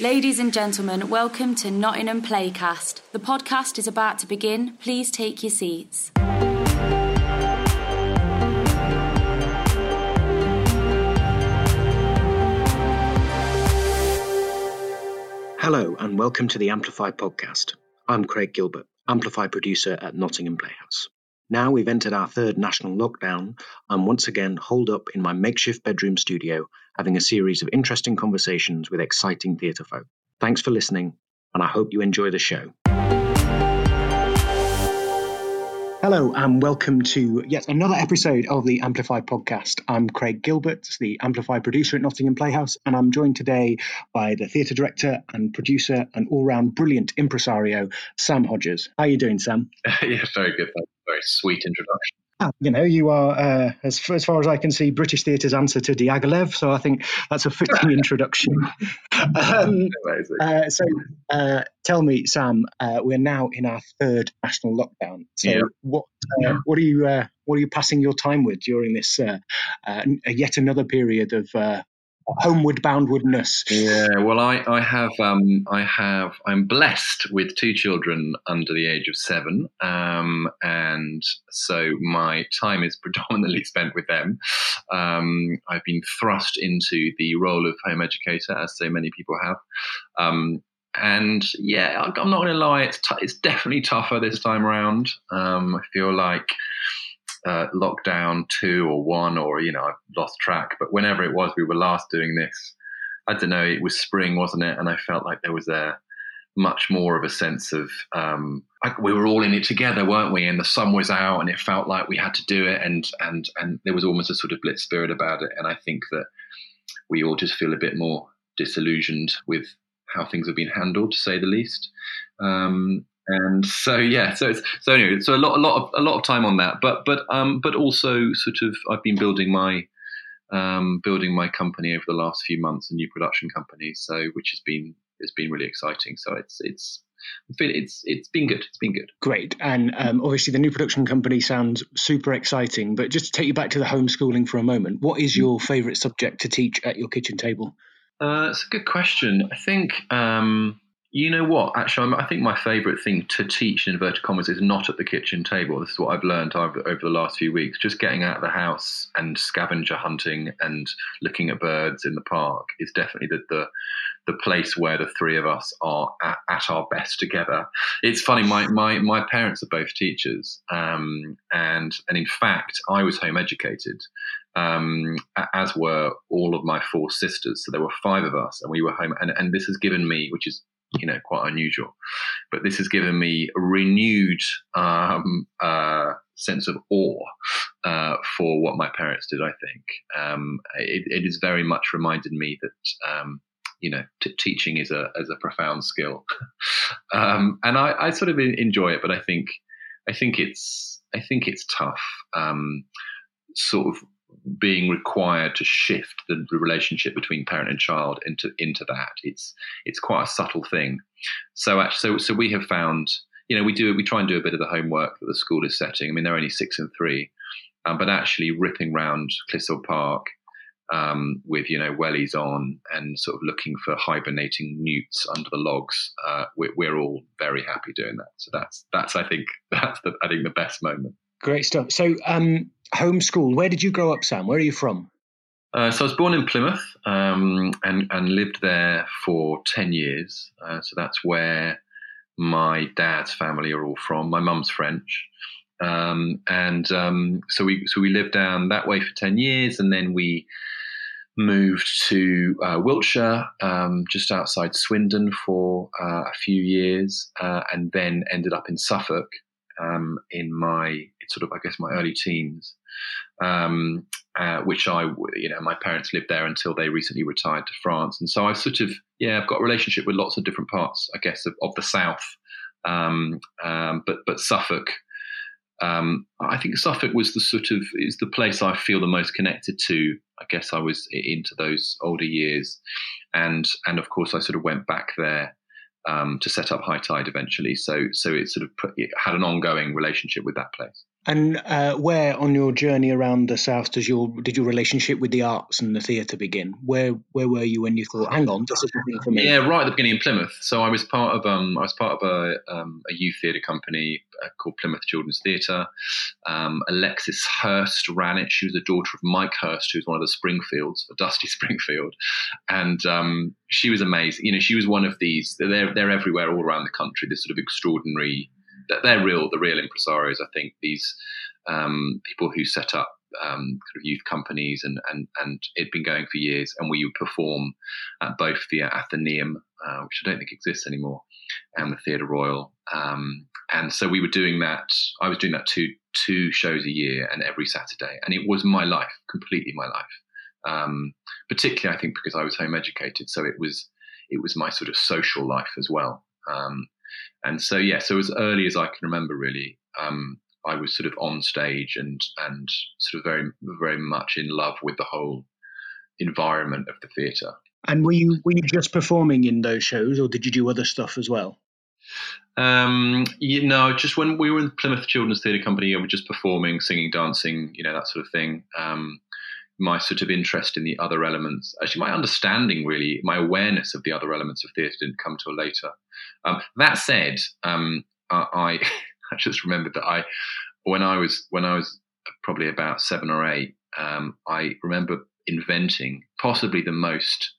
Ladies and gentlemen, welcome to Nottingham Playcast. The podcast is about to begin. Please take your seats. Hello, and welcome to the Amplify podcast. I'm Craig Gilbert, Amplify producer at Nottingham Playhouse. Now we've entered our third national lockdown, I'm once again holed up in my makeshift bedroom studio, having a series of interesting conversations with exciting theatre folk. Thanks for listening, and I hope you enjoy the show. Hello, and welcome to yet another episode of the Amplify podcast. I'm Craig Gilbert, the Amplify producer at Nottingham Playhouse, and I'm joined today by the theatre director and producer and all round brilliant impresario, Sam Hodges. How are you doing, Sam? yeah, very good. Very sweet introduction. Ah, you know, you are, uh, as, as far as I can see, British theatre's answer to Diaghilev. So I think that's a fitting introduction. um, uh, so uh, tell me, Sam, uh, we're now in our third national lockdown. So yeah. what uh, what are you uh, what are you passing your time with during this yet another period of homeward boundwardness. Yeah, well, I, I have, um, I have, I'm blessed with two children under the age of seven, um, and so my time is predominantly spent with them. Um, I've been thrust into the role of home educator, as so many people have. Um, and yeah, I'm not going to lie, it's t- it's definitely tougher this time around. Um, I feel like uh, lockdown two or one, or you know, I've lost track. But whenever it was, we were last doing this. I don't know. It was spring, wasn't it? And I felt like there was a much more of a sense of um, like we were all in it together, weren't we? And the sun was out, and it felt like we had to do it, and and and there was almost a sort of blitz spirit about it. And I think that we all just feel a bit more disillusioned with how things have been handled, to say the least. Um, and so yeah so it's so anyway so a lot a lot of a lot of time on that but but um but also sort of i've been building my um building my company over the last few months a new production company so which has been it's been really exciting so it's it's it's it's been good. It's been good. Great, and um, obviously the new production company sounds super exciting. But just to take you back to the homeschooling for a moment, what is your favourite subject to teach at your kitchen table? Uh, it's a good question. I think um, you know what? Actually, I think my favourite thing to teach in inverted commas is not at the kitchen table. This is what I've learned over, over the last few weeks. Just getting out of the house and scavenger hunting and looking at birds in the park is definitely the the, the place where the three of us are at, at our best together. It's funny. My my my parents are both teachers, um, and and in fact, I was home educated, um, as were all of my four sisters. So there were five of us, and we were home. And, and this has given me, which is you know quite unusual. But this has given me a renewed um, uh, sense of awe uh, for what my parents did. I think um, it, it, has very much reminded me that. Um, you know, t- teaching is a as a profound skill, um, and I, I, sort of enjoy it. But I think, I think it's I think it's tough. Um, sort of being required to shift the, relationship between parent and child into into that. It's it's quite a subtle thing. So actually, so so we have found, you know, we do we try and do a bit of the homework that the school is setting. I mean, they're only six and three, um, but actually ripping round Clissold Park um, with you know wellies on and sort of looking for hibernating newts under the logs. Uh, we're, we're all very happy doing that. So that's that's I think that's the, I think the best moment. Great stuff. So, um, homeschool. Where did you grow up, Sam? Where are you from? Uh, so I was born in Plymouth um, and and lived there for ten years. Uh, so that's where my dad's family are all from. My mum's French, um, and um, so we so we lived down that way for ten years, and then we moved to uh, Wiltshire, um, just outside Swindon, for uh, a few years, uh, and then ended up in Suffolk um, in my sort of I guess my early teens, um, uh, which I you know my parents lived there until they recently retired to France, and so I've sort of yeah I've got a relationship with lots of different parts I guess of, of the South, um, um but but Suffolk. Um, I think Suffolk was the sort of is the place I feel the most connected to. I guess I was into those older years, and and of course I sort of went back there um, to set up High Tide eventually. So so it sort of put, it had an ongoing relationship with that place. And uh, where on your journey around the south does your did your relationship with the arts and the theatre begin? Where where were you when you thought, "Hang on, this is something for me"? Yeah, right at the beginning in Plymouth. So I was part of um, I was part of a, um, a youth theatre company uh, called Plymouth Children's Theatre. Um, Alexis Hurst ran it. She was the daughter of Mike Hurst, who's one of the Springfields, Dusty Springfield, and um, she was amazing. You know, she was one of these. They're they're everywhere, all around the country. This sort of extraordinary they're real, the real impresarios. I think these um, people who set up um, sort of youth companies and and and it'd been going for years, and we would perform at both the Athenaeum, uh, which I don't think exists anymore, and the Theatre Royal. Um, and so we were doing that. I was doing that two two shows a year, and every Saturday, and it was my life, completely my life. Um, particularly, I think because I was home educated, so it was it was my sort of social life as well. Um, and so, yeah, so as early as I can remember, really, um, I was sort of on stage and and sort of very very much in love with the whole environment of the theatre. And were you were you just performing in those shows, or did you do other stuff as well? Um, you know, just when we were in Plymouth Children's Theatre Company, we were just performing, singing, dancing, you know, that sort of thing. Um, my sort of interest in the other elements, actually, my understanding really, my awareness of the other elements of theatre didn't come till later. Um, that said, um, I, I just remembered that I, when I was when I was probably about seven or eight, um, I remember inventing possibly the most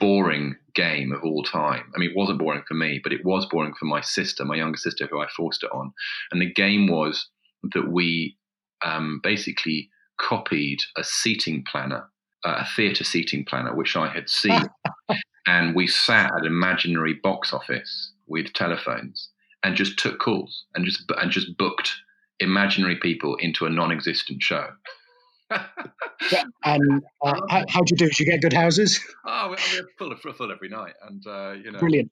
boring game of all time. I mean, it wasn't boring for me, but it was boring for my sister, my younger sister, who I forced it on. And the game was that we um, basically copied a seating planner, uh, a theatre seating planner, which I had seen, and we sat at an imaginary box office with telephones and just took calls and just and just booked imaginary people into a non-existent show. And uh, how, how'd you do? Do you get good houses? Oh, we, we full, full, full every night, and uh, you know, brilliant.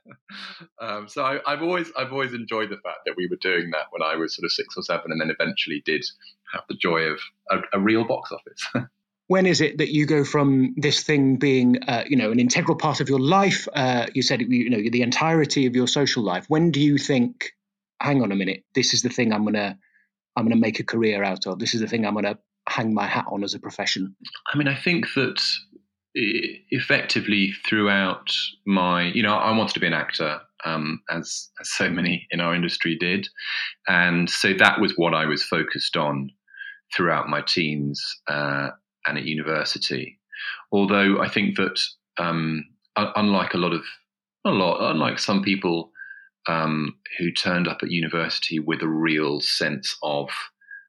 um, so I, have always, I've always enjoyed the fact that we were doing that when I was sort of six or seven, and then eventually did have the joy of a, a real box office. when is it that you go from this thing being, uh, you know, an integral part of your life? Uh, you said, you know, the entirety of your social life. When do you think, hang on a minute, this is the thing I'm gonna, I'm gonna make a career out of. This is the thing I'm gonna hang my hat on as a profession? I mean, I think that effectively throughout my, you know, I wanted to be an actor, um, as, as so many in our industry did, and so that was what I was focused on throughout my teens uh, and at university. Although I think that um, unlike a lot of a lot, unlike some people um, who turned up at university with a real sense of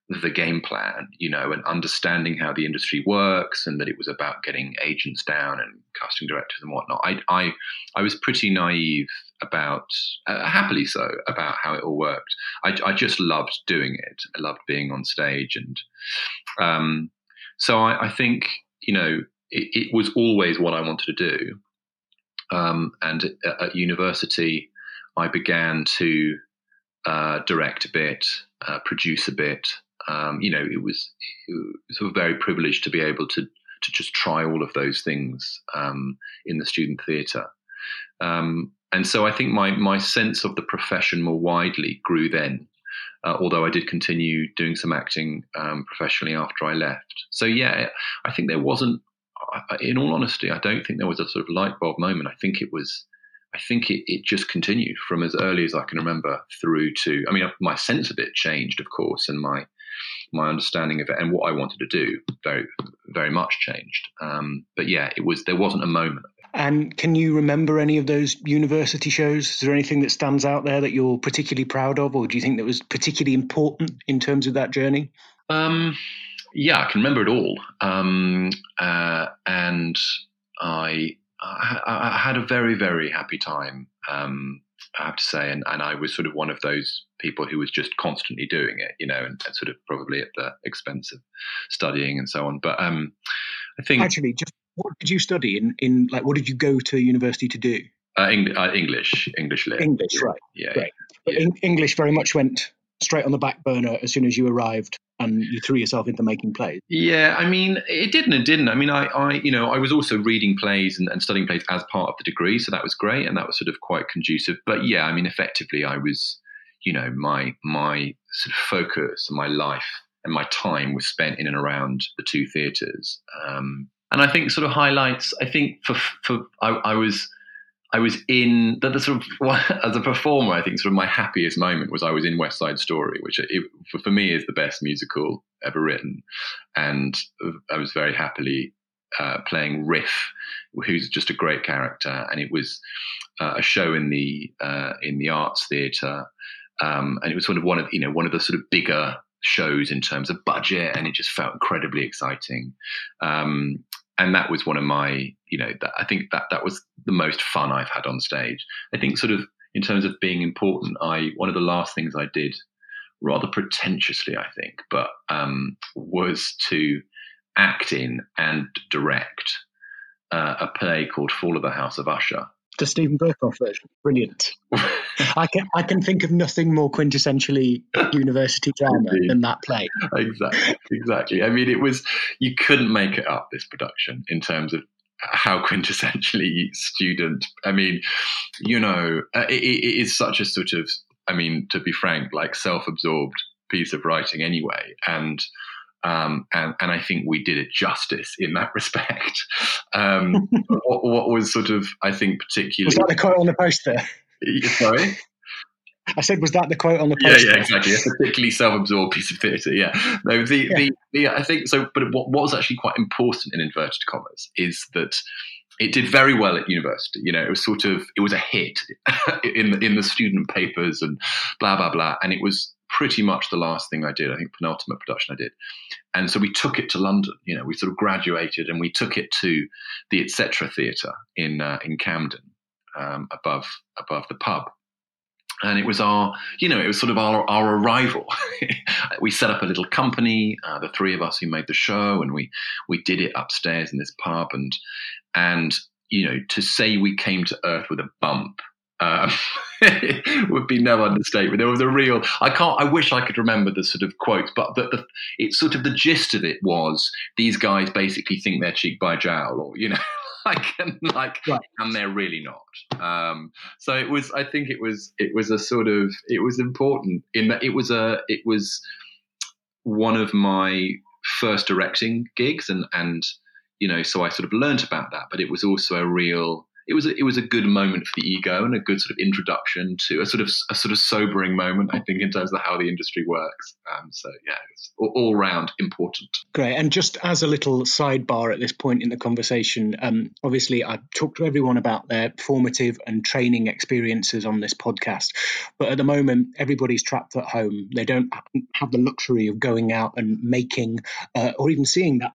the game plan, you know, and understanding how the industry works, and that it was about getting agents down and casting directors and whatnot. I I, I was pretty naive about, uh, happily so, about how it all worked. I, I just loved doing it. I loved being on stage, and um, so I, I, think you know it, it, was always what I wanted to do. Um, and at, at university, I began to uh, direct a bit, uh, produce a bit, um, you know, it was, it was, sort of very privileged to be able to to just try all of those things um, in the student theatre. Um, and so I think my my sense of the profession more widely grew then. Uh, although I did continue doing some acting um, professionally after I left. So yeah, I think there wasn't. In all honesty, I don't think there was a sort of light bulb moment. I think it was. I think it, it just continued from as early as I can remember through to. I mean, my sense of it changed, of course, and my my understanding of it and what I wanted to do very very much changed. Um, but yeah, it was there wasn't a moment. And can you remember any of those university shows? Is there anything that stands out there that you're particularly proud of, or do you think that was particularly important in terms of that journey? Um, yeah, I can remember it all, um, uh, and I, I, I had a very very happy time um, I have to say, and, and I was sort of one of those people who was just constantly doing it, you know, and, and sort of probably at the expense of studying and so on. But um, I think actually, just what did you study in? In like, what did you go to university to do? Uh, Eng- uh, English, English lit. English, right? Yeah, right. Yeah. English very much went straight on the back burner as soon as you arrived and you threw yourself into making plays? Yeah, I mean, it didn't. It didn't. I mean, I, I you know, I was also reading plays and, and, studying plays as part of the degree, so that was great, and that was sort of quite conducive. But yeah, I mean, effectively, I was, you know, my my sort of focus and my life and my time was spent in and around the two theatres. Um, and I think sort of highlights. I think for for I, I was I was in the, the, sort of as a performer. I think sort of my happiest moment was I was in West Side Story, which it, for, for me is the best musical ever written, and I was very happily uh, playing Riff, who's just a great character, and it was uh, a show in the uh, in the Arts Theatre, um, and it was sort of one of you know one of the sort of bigger shows in terms of budget, and it just felt incredibly exciting. Um, and that was one of my, you know, that, I think that that was the most fun I've had on stage. I think sort of in terms of being important, I one of the last things I did, rather pretentiously, I think, but um, was to act in and direct uh, a play called Fall of the House of Usher, the Steven Berkoff version. Brilliant. I can I can think of nothing more quintessentially university drama Indeed. than that play. Exactly, exactly. I mean, it was you couldn't make it up this production in terms of how quintessentially student. I mean, you know, uh, it, it is such a sort of. I mean, to be frank, like self-absorbed piece of writing anyway, and um, and, and I think we did it justice in that respect. Um, what, what, was sort of, I think, particularly. Was that the quote on the poster? Sorry? I said, was that the quote on the poster? Yeah, yeah, exactly. A particularly self-absorbed piece of theatre. Yeah, no, the, yeah. the, the, I think so. But what, what was actually quite important in inverted commas is that it did very well at university. You know, it was sort of it was a hit in in the student papers and blah blah blah, and it was pretty much the last thing I did. I think penultimate production I did, and so we took it to London. You know, we sort of graduated and we took it to the Etc. Theatre in uh, in Camden, um, above above the pub. And it was our, you know, it was sort of our, our arrival. we set up a little company, uh, the three of us who made the show, and we we did it upstairs in this pub. And and you know, to say we came to Earth with a bump um, would be no understatement. There was a real. I can't. I wish I could remember the sort of quotes, but the, the it's sort of the gist of it was these guys basically think they're cheek by jowl, or you know, like and like, right. and they're really not. Um, so it was. I think it was. It was a sort of. It was important in that it was a. It was one of my first directing gigs, and and you know, so I sort of learned about that, but it was also a real it was a, it was a good moment for the ego and a good sort of introduction to a sort of a sort of sobering moment, I think, in terms of how the industry works. Um, so yeah, it's all, all, round important. Great. And just as a little sidebar at this point in the conversation, um, obviously I talked to everyone about their formative and training experiences on this podcast, but at the moment everybody's trapped at home. They don't have the luxury of going out and making uh, or even seeing that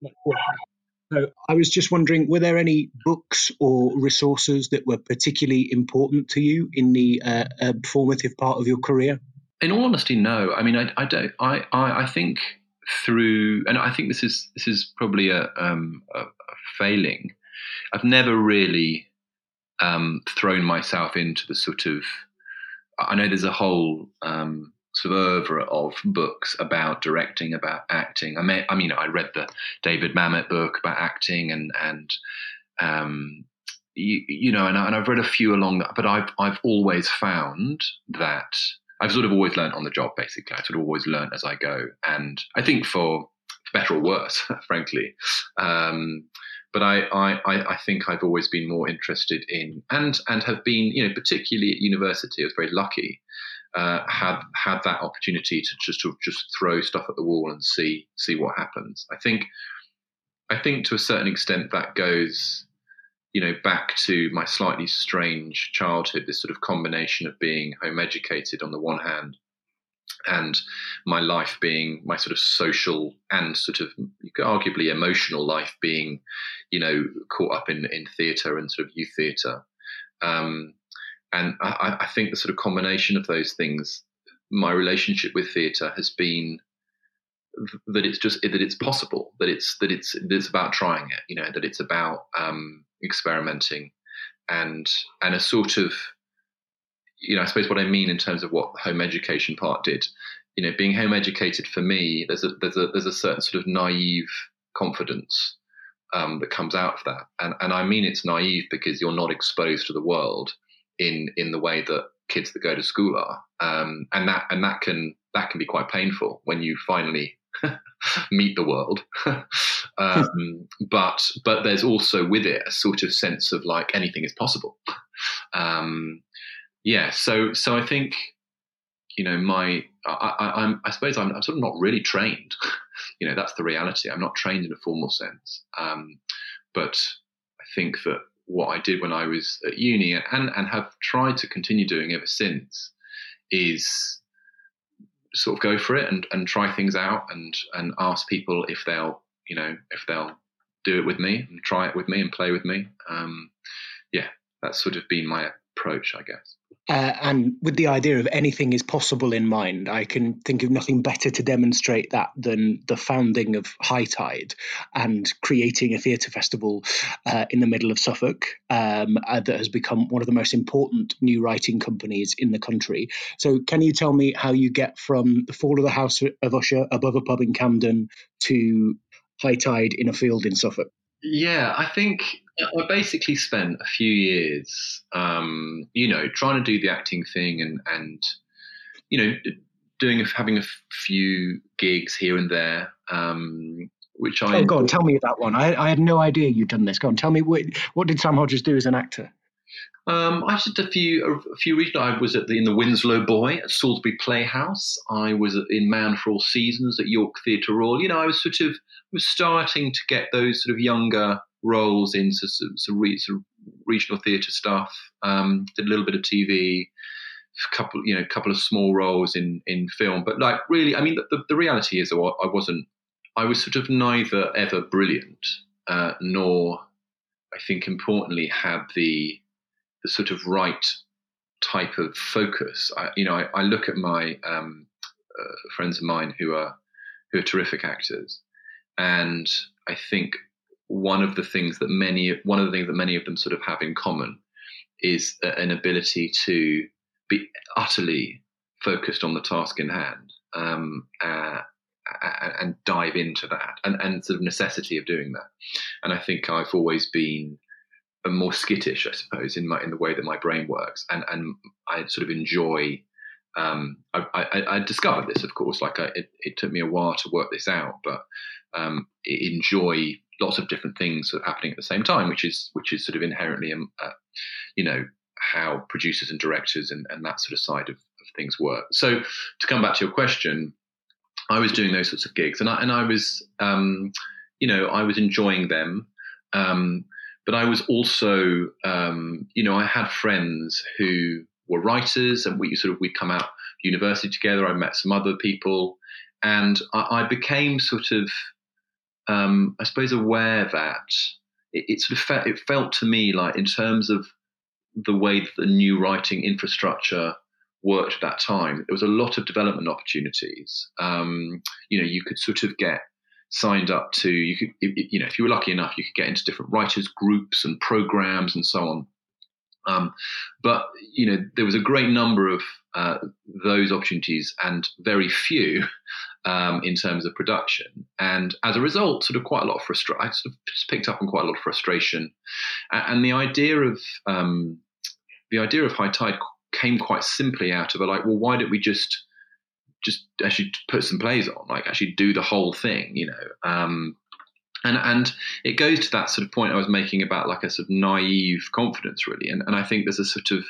so I was just wondering, were there any books or resources that were particularly important to you in the uh, uh, formative part of your career? In all honesty, no. I mean, I, I don't. I, I, I, think through, and I think this is this is probably a, um, a, a failing. I've never really um, thrown myself into the sort of. I know there's a whole um, sort of oeuvre of books about directing, about acting. I mean, I mean, I read the David Mamet book about acting, and and um, you, you know, and, I, and I've read a few along that. But I've I've always found that I've sort of always learned on the job. Basically, I sort of always learn as I go, and I think for better or worse, frankly. Um, but I, I, I think I've always been more interested in and and have been, you know, particularly at university, I was very lucky uh, had had that opportunity to just to just throw stuff at the wall and see see what happens. I think I think to a certain extent that goes you know back to my slightly strange childhood this sort of combination of being home educated on the one hand and my life being my sort of social and sort of arguably emotional life being you know caught up in in theater and sort of youth theater um, and I, I think the sort of combination of those things, my relationship with theatre has been that it's just that it's possible that it's that it's that it's about trying it you know that it's about um, experimenting. And and a sort of you know i suppose what i mean in terms of what home education part did you know being home educated for me there's a there's a there's a certain sort of naive confidence um, that comes out of that. And and i mean it's naive because you're not exposed to the world in in the way that kids that go to school are, um, and that and that can that can be quite painful when you finally meet the world. um, but but there's also with it a sort of sense of like anything is possible. Um, yeah, so so I think you know my I, am I, I, suppose I'm, I'm, sort of not really trained. you know that's the reality. I'm not trained in a formal sense, um, but I think that what I did when I was at uni and and have tried to continue doing ever since is sort of go for it and, and try things out and and ask people if they'll you know if they'll do it with me and try it with me and play with me. Um, yeah, that's sort of been my approach, I guess. Uh, and with the idea of anything is possible in mind, I can think of nothing better to demonstrate that than the founding of High Tide and creating a theatre festival uh, in the middle of Suffolk um, uh, that has become one of the most important new writing companies in the country. So, can you tell me how you get from the fall of the House of Usher above a pub in Camden to High Tide in a field in Suffolk? Yeah, I think I basically spent a few years, um, you know, trying to do the acting thing and and you know, doing having a few gigs here and there. Um, which I oh, go on, tell me that one. I, I had no idea you'd done this. Go on, tell me what what did Sam Hodges do as an actor? Um, I did a few a few regional. I was at the, in the Winslow Boy at Salisbury Playhouse. I was in Man for All Seasons at York Theatre Royal. You know, I was sort of was starting to get those sort of younger roles in re, some regional theatre stuff. Um, did a little bit of TV, a couple you know, couple of small roles in in film. But like really, I mean, the, the, the reality is, I wasn't. I was sort of neither ever brilliant, uh, nor I think importantly had the the sort of right type of focus. I, you know, I, I look at my um, uh, friends of mine who are who are terrific actors, and I think one of the things that many one of the things that many of them sort of have in common is an ability to be utterly focused on the task in hand um, uh, and dive into that and, and sort of necessity of doing that. And I think I've always been more skittish, I suppose, in my in the way that my brain works, and and I sort of enjoy. Um, I, I, I, discovered this, of course. Like I, it, it, took me a while to work this out, but um, enjoy lots of different things sort of happening at the same time, which is which is sort of inherently, um, uh, you know, how producers and directors and, and that sort of side of, of things work. So to come back to your question, I was doing those sorts of gigs, and I and I was, um, you know, I was enjoying them. Um, but I was also, um, you know, I had friends who were writers, and we sort of we'd come out university together. I met some other people, and I, I became sort of um, I suppose, aware that it, it sort of fe- it felt to me like in terms of the way that the new writing infrastructure worked at that time, there was a lot of development opportunities. Um, you know, you could sort of get signed up to you could you know if you were lucky enough you could get into different writers groups and programs and so on um, but you know there was a great number of uh, those opportunities and very few um, in terms of production. And as a result, sort of quite a lot of frustration. I sort of picked up on quite a lot of frustration, and, and the idea of um, the idea of high tide came quite simply out of it. Like, well, why don't we just just actually put some plays on, like actually do the whole thing, you know? Um, and and it goes to that sort of point I was making about like a sort of naive confidence, really. And and I think there's a sort of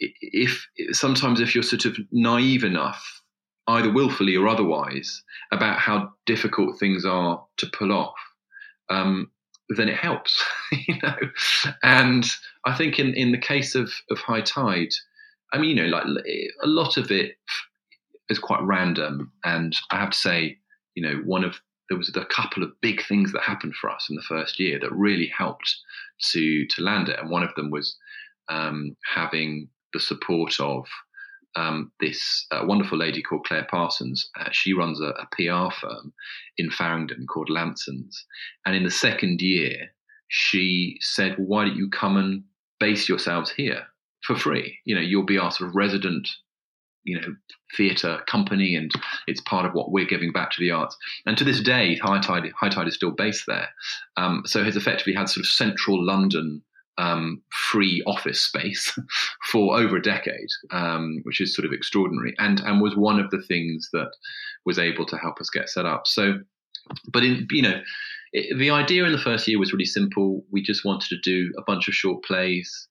if sometimes if you're sort of naive enough either willfully or otherwise, about how difficult things are to pull off, um, then it helps, you know. And I think in, in the case of, of high tide, I mean, you know, like a lot of it is quite random. And I have to say, you know, one of there was a couple of big things that happened for us in the first year that really helped to to land it. And one of them was um, having the support of um, this uh, wonderful lady called Clare Parsons. Uh, she runs a, a, PR firm in Farringdon called Lansons. And in the second year, she said, well, Why don't you come and base yourselves here for free? You know, you'll be our sort of resident. You know, theatre company, and it's part of what we're giving back to the arts. And to this day, High Tide, High Tide is still based there. Um, so has effectively had sort of central London um, free office space for over a decade, um, which is sort of extraordinary, and and was one of the things that was able to help us get set up. So, but in you know, it, the idea in the first year was really simple. We just wanted to do a bunch of short plays.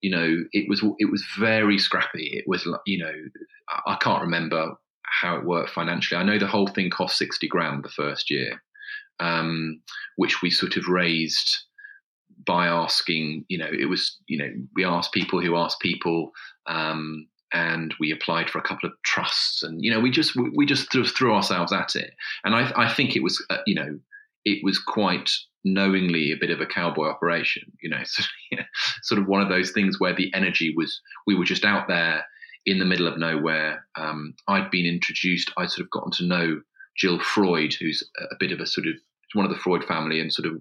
You know, it was it was very scrappy. It was you know, I can't remember how it worked financially. I know the whole thing cost sixty grand the first year, um, which we sort of raised by asking, you know, it was, you know, we asked people who asked people, um, and we applied for a couple of trusts, and you know, we just we just threw, ourselves at it, and I, I think it was, uh, you know, it was quite knowingly a bit of a cowboy operation, you know, so, know, sort of one of those things where the energy was, we were just out there in the middle of nowhere. Um, I'd been introduced, I'd sort of gotten to know Jill Freud, who's a bit of a sort of one of the Freud family, and sort of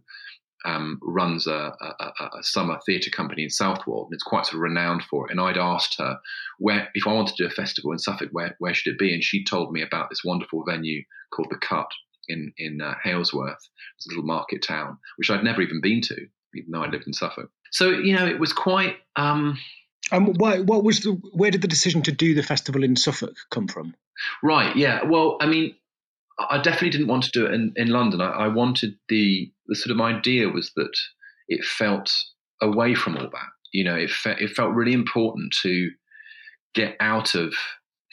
um, runs a, a, a summer theatre company in Southwold, and it's quite sort of renowned for it. And I'd asked her where, if I wanted to do a festival in Suffolk, where where should it be? And she told me about this wonderful venue called the Cut in in uh, Halesworth, it's a little market town, which I'd never even been to, even though I lived in Suffolk. So you know, it was quite. Um, um, why, what was the? Where did the decision to do the festival in Suffolk come from? Right. Yeah. Well, I mean, I definitely didn't want to do it in, in London. I, I, wanted the the sort of idea was that it felt away from all that. You know, it fe- it felt really important to get out of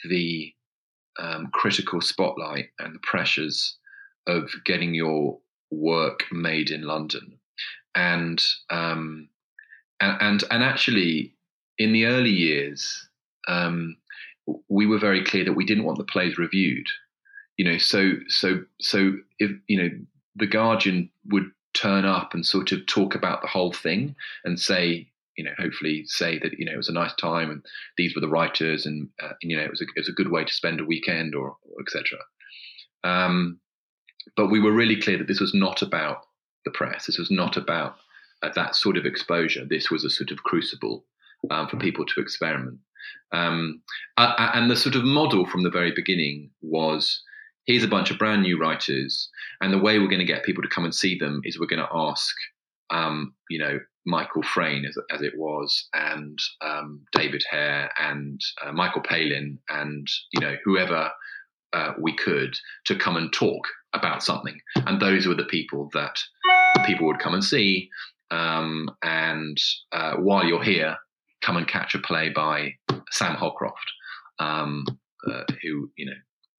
the um, critical spotlight and the pressures of getting your work made in London, and um, and, and actually in the early years, um, we were very clear that we didn't want the plays reviewed you know, so so so if you know the Guardian would turn up and sort of talk about the whole thing and say, you know, hopefully say that you know it was a nice time and these were the writers and, uh, and you know it was a, it was a good way to spend a weekend or, or etc. Um, but we were really clear that this was not about the press. This was not about uh, that sort of exposure. This was a sort of crucible um, for people to experiment. Um, uh, and the sort of model from the very beginning was here's a bunch of brand new writers, and the way we're going to get people to come and see them is we're going to ask, um, you know, Michael Frayn, as, as it was, and um, David Hare, and uh, Michael Palin, and you know whoever uh, we could to come and talk about something, and those were the people that people would come and see. Um, and uh, while you're here, come and catch a play by Sam Holcroft, um, uh, who you know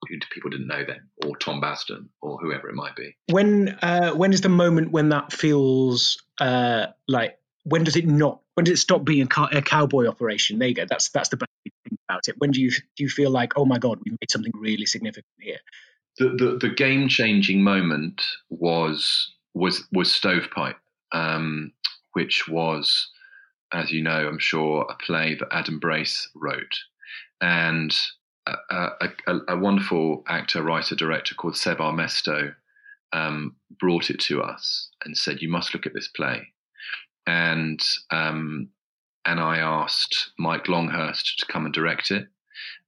who people didn't know then, or Tom Basden, or whoever it might be. When uh, when is the moment when that feels uh, like? When does it not? When does it stop being a, a, cowboy operation? There you go. That's that's the best thing about it. When do you do you feel like, oh my god, we've made something really significant here? The the, the game changing moment was was was Stovepipe, um, which was, as you know, I'm sure, a play that Adam Brace wrote, and a, a, a, wonderful actor, writer, director called Seb Armesto um, brought it to us and said, "You must look at this play." And um, and I asked Mike Longhurst to come and direct it,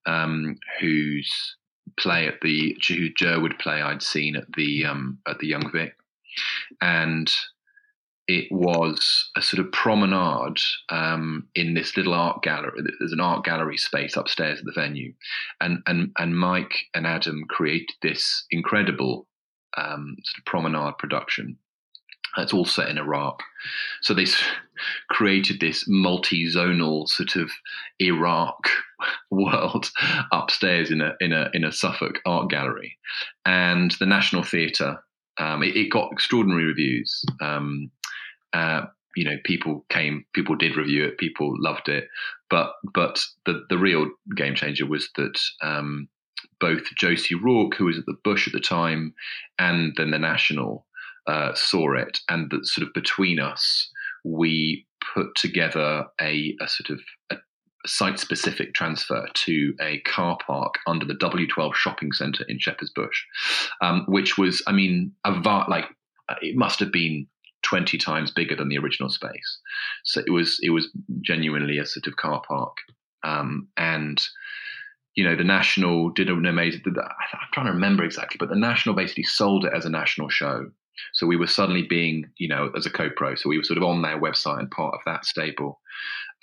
um, whose play at the who Jerwood play I'd seen at the um, at the Young Vic, and it was a sort of promenade um, in this little art gallery. There's an art gallery space upstairs at the venue, and and and Mike and Adam created this incredible um, sort of promenade production. It's all set in Iraq, so they created this multi-zonal sort of Iraq world upstairs in a in a in a Suffolk art gallery, and the National Theatre. Um, it, it, got extraordinary reviews. Um, uh, you know, people came, people did review it, people loved it, but but the the real game changer was that um, both Josie Rourke, who was at the Bush at the time, and then the National uh, saw it, and that sort of between us, we put together a, a sort of a, site specific transfer to a car park under the W12 shopping centre in Shepherd's Bush, um, which was, I mean, a va- like it must have been 20 times bigger than the original space. So it was it was genuinely a sort of car park. Um, and you know, the National did an amazing. I'm trying to remember exactly, but the National basically sold it as a national show. So we were suddenly being, you know, as a co-pro. So we were sort of on their website and part of that stable.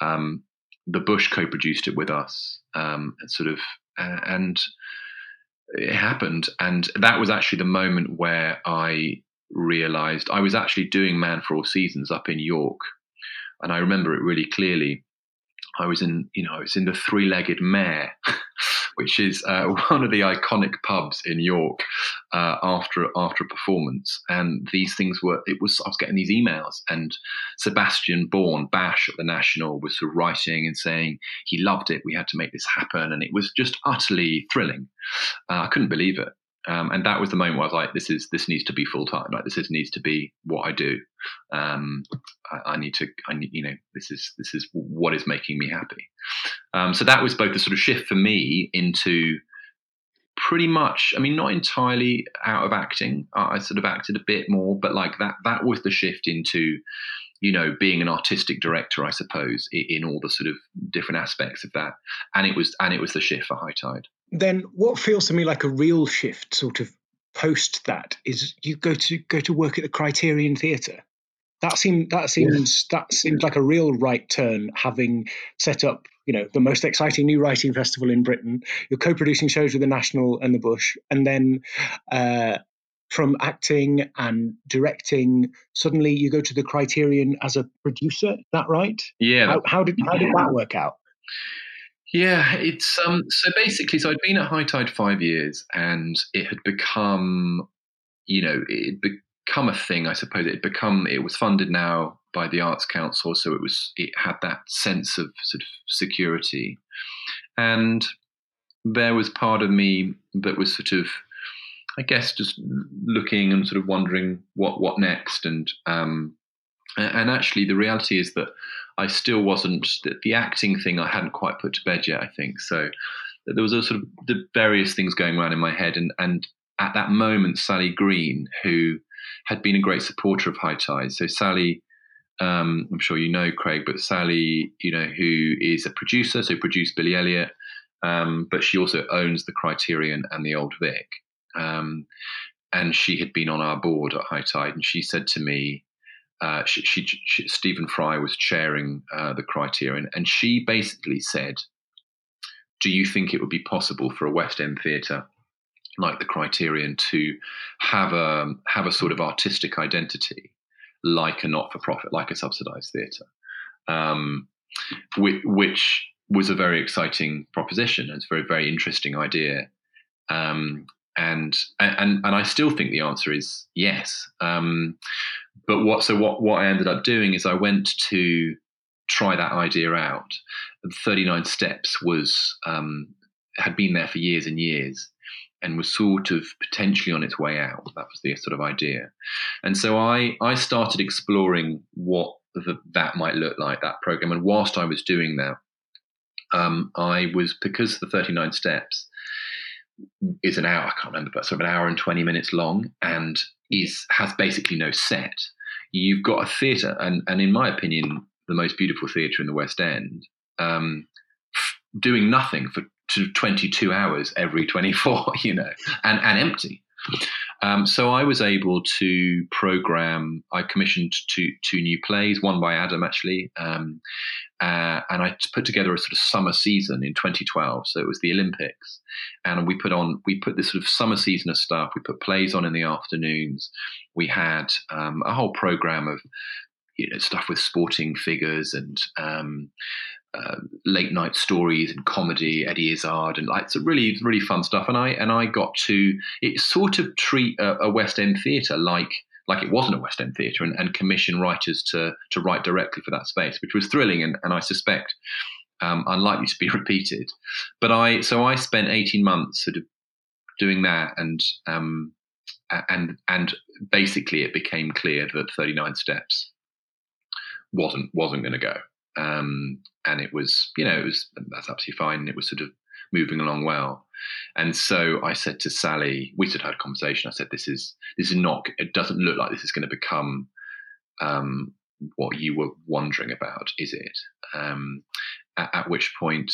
Um, the Bush co-produced it with us, um, and sort of, uh, and it happened, and that was actually the moment where I realized I was actually doing Man for All Seasons up in York, and I remember it really clearly. I was in, you know, I was in the three-legged mare, which is uh, one of the iconic pubs in York. Uh, after after a performance, and these things were, it was I was getting these emails, and Sebastian Born, Bash at the National, was sort of writing and saying he loved it. We had to make this happen, and it was just utterly thrilling. Uh, I couldn't believe it. Um, and that was the moment where I was like, "This is this needs to be full time. Like this is, needs to be what I do. Um, I, I, need to. I need, you know, this is this is what is making me happy." Um, so that was both the sort of shift for me into pretty much. I mean, not entirely out of acting. I, I sort of acted a bit more, but like that. That was the shift into you know, being an artistic director, I suppose, in, in, all the sort of different aspects of that. And it was and it was the shift for High Tide. Then what feels to me like a real shift, sort of post that, is you go to go to work at the Criterion Theatre. That seemed that seems yeah. that seems like a real right turn, having set up you know the most exciting new writing festival in Britain. You're co-producing shows with the National and the Bush, and then uh, from acting and directing, suddenly you go to the Criterion as a producer. Is that right? Yeah. How, how did how did that work out? Yeah, it's um. So basically, so I'd been at High Tide five years, and it had become, you know, it become a thing. I suppose it had become. It was funded now by the Arts Council, so it was. It had that sense of sort of security, and there was part of me that was sort of I guess just looking and sort of wondering what what next, and um, and actually the reality is that I still wasn't the, the acting thing I hadn't quite put to bed yet. I think so. There was a sort of the various things going around in my head, and and at that moment, Sally Greene, who had been a great supporter of High Tide, so Sally. Um, I'm sure you know Craig, but Sally, you know, who is a producer, so produced Billy Elliot, um, but she also owns the Criterion and the Old Vic. Um, and she had been on our board at High Tide, and she said to me, uh, she, she, she, Stephen Fry was chairing uh, the Criterion, and she basically said, "Do you think it would be possible for a West End theatre like the Criterion to have a have a sort of artistic identity, like a not for profit, like a subsidised theatre?" Um, which, which was a very exciting proposition. It's a very very interesting idea. Um, and and and I still think the answer is yes. Um, but what so what what I ended up doing is I went to try that idea out. Thirty Nine Steps was um, had been there for years and years, and was sort of potentially on its way out. That was the sort of idea, and so I I started exploring what the, that might look like that program. And whilst I was doing that, um, I was because the Thirty Nine Steps is an hour, I can't remember, but sort of an hour and 20 minutes long and is has basically no set. You've got a theatre, and, and in my opinion, the most beautiful theatre in the West End, um, f- doing nothing for 22 hours every 24, you know, and, and empty. Um, so I was able to program. I commissioned two two new plays, one by Adam actually, um, uh, and I put together a sort of summer season in 2012. So it was the Olympics, and we put on we put this sort of summer season of stuff. We put plays on in the afternoons. We had um, a whole program of you know, stuff with sporting figures and um, uh, late night stories and comedy, Eddie Izzard, and like it's really really fun stuff. And I and I got to it sort of treat a, a West End theatre like like it wasn't a West End theatre and, and, commission writers to to write directly for that space, which was thrilling and, and I suspect um, unlikely to be repeated. But I so I spent eighteen months sort of doing that and um, and and basically it became clear that thirty nine steps wasn't wasn't going to go. Um, and it was, you know, it was that's absolutely fine. It was sort of moving along well. And so I said to Sally, we sort of had a conversation. I said, "This is this is not. It doesn't look like this is going to become um, what you were wondering about, is it?" Um, at, at, which point,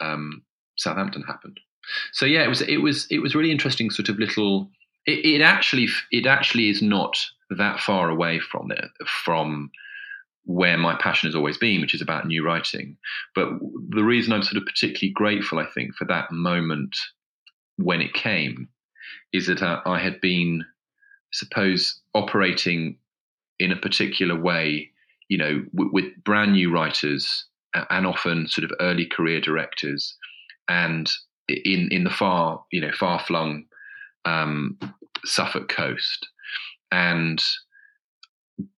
um, Southampton happened. So yeah, it was it was it was really interesting. Sort of little. It, it actually it actually is not that far away from it from where my passion has always been, which is about new writing. But the reason I'm sort of particularly grateful, I think, for that moment when it came is that uh, I had been, suppose, operating in a particular way, you know, w- with brand new writers and often sort of early career directors, and in in the far, you know, far flung um, Suffolk coast, and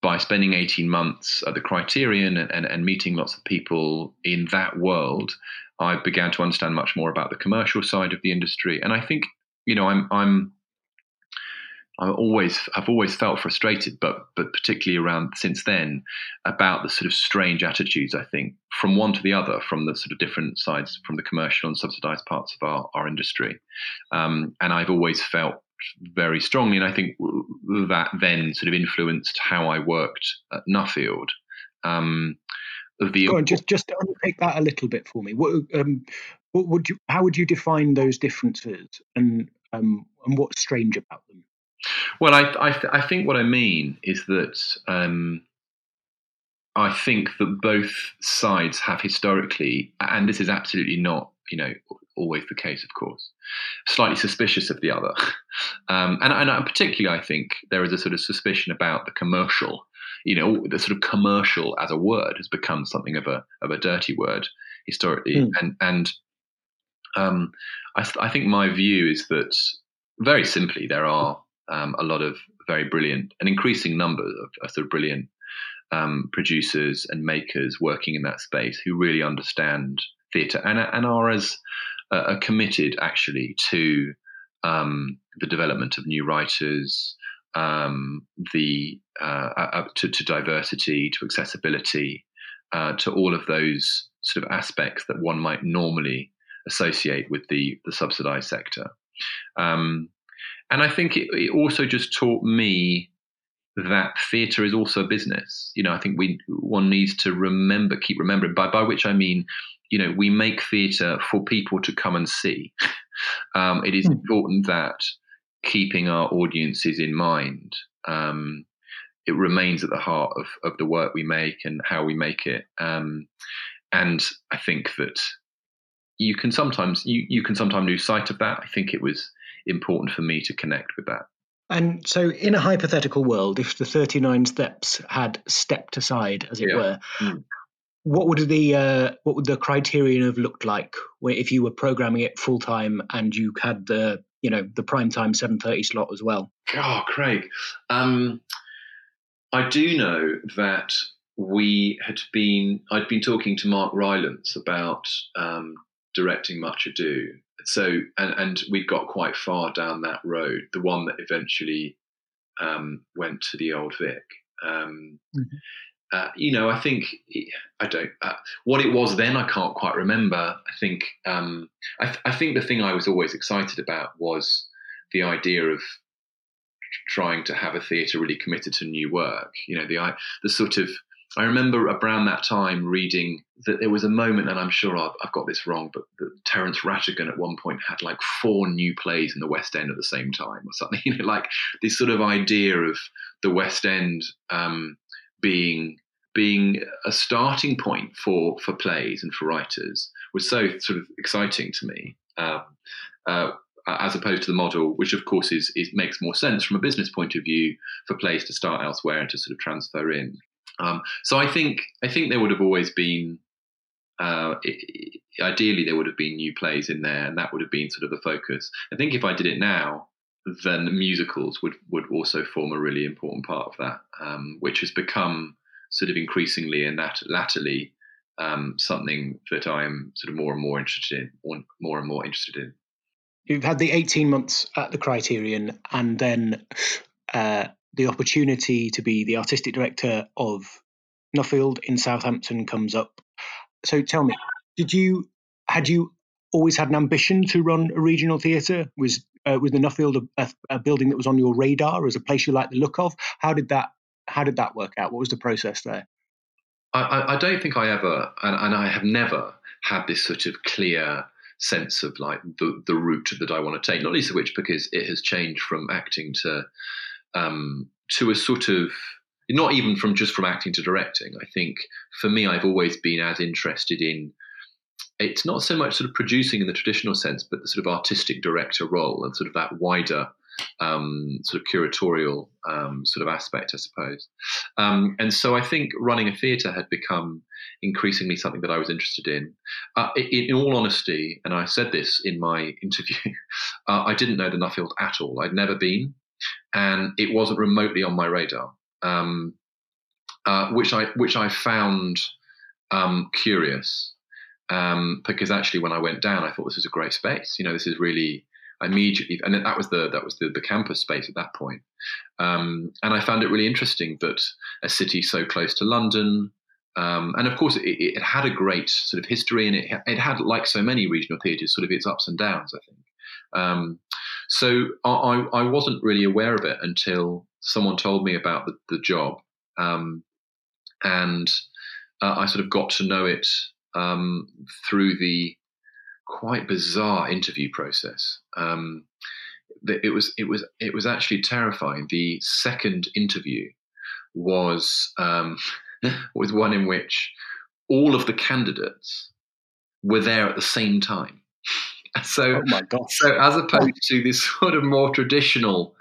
by spending 18 months at the Criterion and, and, and, meeting lots of people in that world, I began to understand much more about the commercial side of the industry. And I think, you know, I'm I'm I always I've always felt frustrated, but but particularly around since then about the sort of strange attitudes I think from one to the other, from the sort of different sides, from the commercial and subsidised parts of our our industry, um, and I've always felt very strongly. And I think that then sort of influenced how I worked at Nuffield. Um, the, Go on, just just unpick that a little bit for me. What, um, what would you? How would you define those differences, and um, and what's strange about them? Well, I I, I think what I mean is that um, I think that both sides have historically, and this is absolutely not you know always the case, of course, slightly suspicious of the other. Um, and, and particularly, I think there is a sort of suspicion about the commercial. You know, the sort of commercial as a word has become something of a of a dirty word historically, mm. and and um, I, I, think my view is that very simply there are um, a lot of very brilliant, an increasing number of, of sort of brilliant um, producers and makers working in that space who really understand theatre and, and are as uh, are committed actually to um, the development of new writers, um, the uh, to, to, diversity, to accessibility, uh, to all of those sort of aspects that one might normally associate with the the subsidized sector. Um, and I think it, it, also just taught me that theatre is also a business. You know, I think we one needs to remember, keep remembering. By by which I mean you know, we make theatre for people to come and see. Um, it is mm. important that keeping our audiences in mind, um, it remains at the heart of, of the work we make and how we make it. Um, and I think that you can sometimes you, you can sometimes lose sight of that. I think it was important for me to connect with that. And so, in a hypothetical world, if the 39 steps had stepped aside, as it yeah. were, mm what would the uh, what would the criterion have looked like if you were programming it full time and you had the you know the prime time 7.30 slot as well? Oh craig. Um, i do know that we had been i'd been talking to mark rylance about um, directing much ado. So and, and we got quite far down that road the one that eventually um, went to the old vic. Um, mm-hmm uh, you know, I think I don't. Uh, what it was then, I can't quite remember. I think um, I, th- I, think the thing I was always excited about was the idea of trying to have a theatre really committed to new work. You know, the the sort of. I remember around that time reading that there was a moment, and I'm sure I've, I've got this wrong, but Terence Rattigan at one point had like four new plays in the West End at the same time, or something. You know, like this sort of idea of the West End. Um, being being a starting point for for plays and for writers was so sort of exciting to me. Um, uh, as opposed to the model, which of course is, is, makes more sense from a business point of view for plays to start elsewhere and to sort of transfer in. Um, so I think I think there would have always been, uh, it, ideally there would have been new plays in there, and that would have been sort of the focus. I think if I did it now, then musicals would would also form a really important part of that, um, which has become sort of increasingly and that latterly um, something that I'm sort of more and more interested in, more and more interested in. You've had the 18 months at the Criterion, and then uh, the opportunity to be the artistic director of Nuffield in Southampton comes up. So tell me, did you had you always had an ambition to run a regional theatre? Was uh, was the Nuffield a, a, building that was on your radar as a place you like the look of? How did that how did that work out? What was the process there? I, I don't think I ever, and, and, I have never had this sort of clear sense of like the the route that I want to take. Not least of which because it has changed from acting to um, to a sort of not even from just from acting to directing. I think for me, I've always been as interested in it's not so much sort of producing in the traditional sense, but the sort of artistic director role and sort of that wider um, sort of curatorial um, sort of aspect, I suppose. Um, and so I think running a theatre had become increasingly something that I was interested in. Uh, in, in, all honesty, and I said this in my interview, uh, I didn't know the Nuffield at all. I'd never been, and it wasn't remotely on my radar, um, uh, which I which I found um, curious. Um, because actually, when I went down, I thought this was a great space. You know, this is really immediately, and that was the that was the, the campus space at that point. Um, and I found it really interesting that a city so close to London, um, and of course, it, it, had a great sort of history, and it, it had, like so many regional theatres, sort of its ups and downs. I think. Um, so I, I, wasn't really aware of it until someone told me about the, the job, um, and uh, I sort of got to know it um, through the quite bizarre interview process. Um, it was it was it was actually terrifying. The second interview was um, was one in which all of the candidates were there at the same time. So, oh so as opposed to this sort of more traditional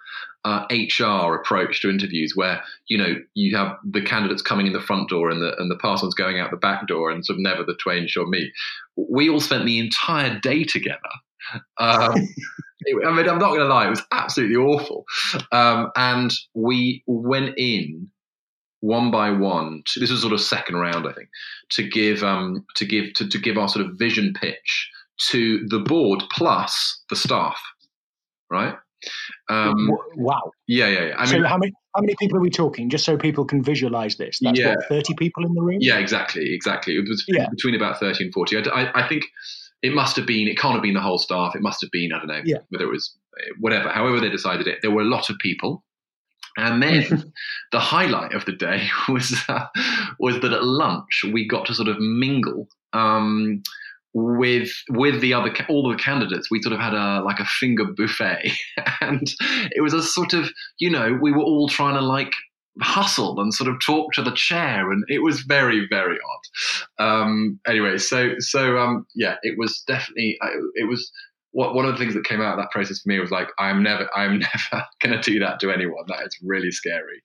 uh, HR approach to interviews, where you know you have the candidates coming in the front door and the and the parsons going out the back door, and sort of never the twain shall meet. We all spent the entire day together. Um, I mean, I'm not going to lie; it was absolutely awful. Um, and we went in one by one. To, this was sort of second round, I think, to give um, to give to, to give our sort of vision pitch to the board plus the staff, right? Um, wow. Yeah, yeah, yeah. I so how many how many people are we talking? Just so people can visualize this. That's yeah. what, thirty people in the room. Yeah, exactly, exactly. It was yeah. between about thirty and forty. I, I, I, think it must have been. It can't have been the whole staff. It must have been. I don't know. Yeah. Whether it was whatever. However they decided it. There were a lot of people. And then the highlight of the day was uh, was that at lunch we got to sort of mingle um, with with the other all the candidates we sort of had a like a finger buffet. And it was a sort of you know we were all trying to like hustle and sort of talk to the chair and it was very very odd. Um anyway so so um yeah it was definitely it was what one of the things that came out of that process for me was like i'm never i'm never going to do that to anyone. That is really scary.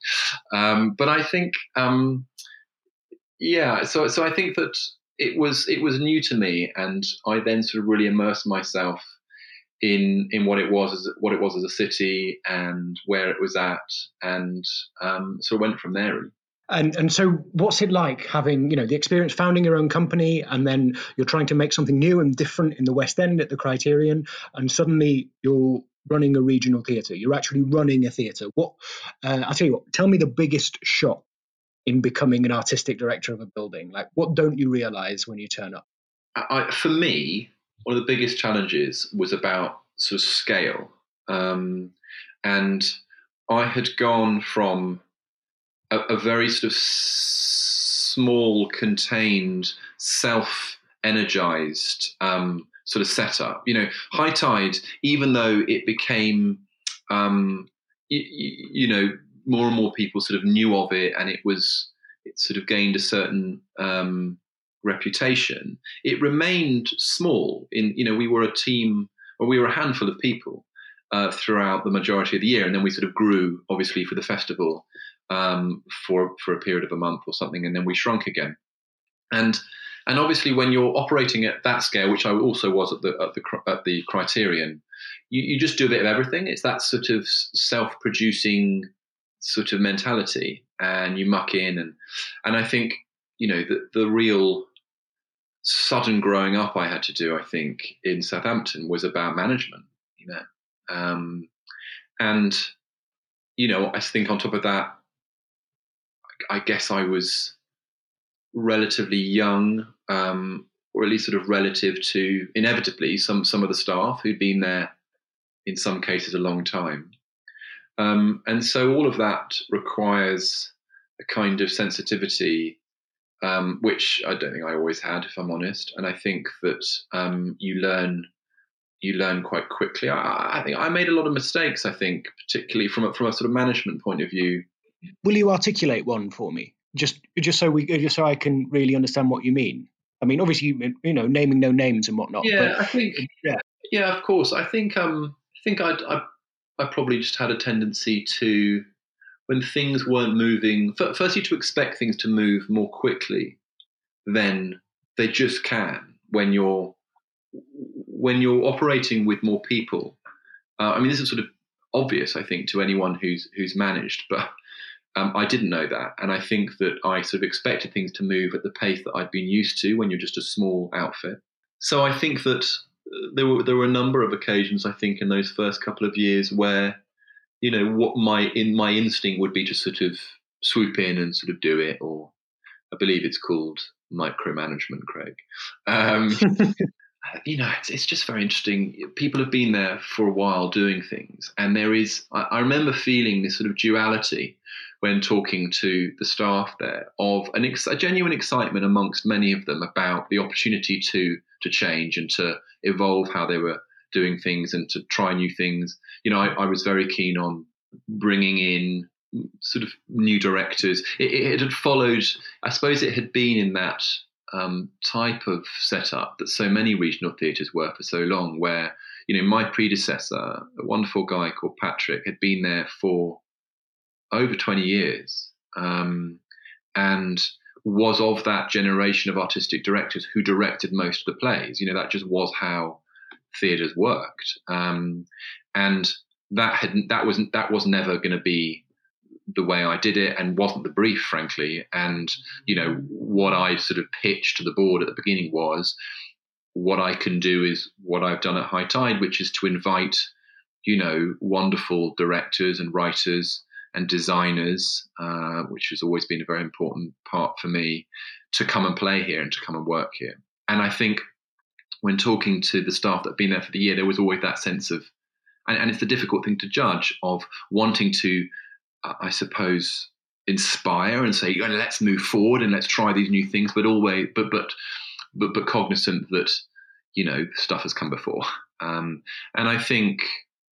Um but i think um yeah so so i think that it was it was new to me, and I then sort of really immersed myself in in what it was as what it was as a city and where it was at, and um, so I went from there. And and so, what's it like having you know the experience founding your own company, and then you're trying to make something new and different in the West End at the Criterion, and suddenly you're running a regional theatre. You're actually running a theatre. What uh, I'll tell you what. Tell me the biggest shock in becoming an artistic director of a building? Like, what don't you realize when you turn up? I, for me, one of the biggest challenges was about sort of scale. Um, and I had gone from a, a very sort of small, contained, self energized um, sort of setup. You know, High Tide, even though it became, um, you, you know, more and more people sort of knew of it, and it was it sort of gained a certain um, reputation. It remained small. In you know, we were a team, or we were a handful of people uh, throughout the majority of the year, and then we sort of grew, obviously, for the festival um, for for a period of a month or something, and then we shrunk again. And and obviously, when you're operating at that scale, which I also was at the at the at the Criterion, you, you just do a bit of everything. It's that sort of self-producing sort of mentality and you muck in and and I think you know the the real sudden growing up I had to do I think in Southampton was about management you know um, and you know I think on top of that I guess I was relatively young um, or at least sort of relative to inevitably some some of the staff who'd been there in some cases a long time um, and so all of that requires a kind of sensitivity, um, which I don't think I always had, if I'm honest. And I think that um, you learn you learn quite quickly. I, I, think I made a lot of mistakes. I think, particularly from a, from a sort of management point of view, will you articulate one for me? Just just so we just so I can really understand what you mean. I mean, obviously, you, you know, naming no names and whatnot. Yeah, but, I think. Yeah, yeah, of course. I think. Um, I think I'd, I, I probably just had a tendency to, when things weren't moving, firstly to expect things to move more quickly than they just can when you're when you're operating with more people. Uh, I mean, this is sort of obvious, I think, to anyone who's who's managed, but um, I didn't know that, and I think that I sort of expected things to move at the pace that I'd been used to when you're just a small outfit. So I think that there were there were a number of occasions I think in those first couple of years where you know what my in my instinct would be to sort of swoop in and sort of do it, or I believe it's called micromanagement, Craig. Um, you know, it's, it's just very interesting. People have been there for a while doing things, and there is. I, I remember feeling this sort of duality when talking to the staff there of an ex- a genuine excitement amongst many of them about the opportunity to to change and to evolve how they were doing things and to try new things. You know, I, I was very keen on bringing in sort of new directors. It, it, had followed, I suppose, it had been in that um, type of setup that so many regional theatres were for so long, where you know my predecessor, a wonderful guy called Patrick, had been there for over 20 years um, and was of that generation of artistic directors who directed most of the plays. You know, that just was how theatres worked. Um, and that had that was that was never going to be the way I did it and wasn't the brief, frankly. And, you know, what I sort of pitched to the board at the beginning was what I can do is what I've done at High Tide, which is to invite, you know, wonderful directors and writers and designers, uh, which has always been a very important part for me, to come and play here and to come and work here. And I think when talking to the staff that have been there for the year, there was always that sense of, and, and it's the difficult thing to judge, of wanting to, uh, I suppose, inspire and say, let's move forward and let's try these new things, but always, but but but but cognizant that you know stuff has come before. Um, and I think,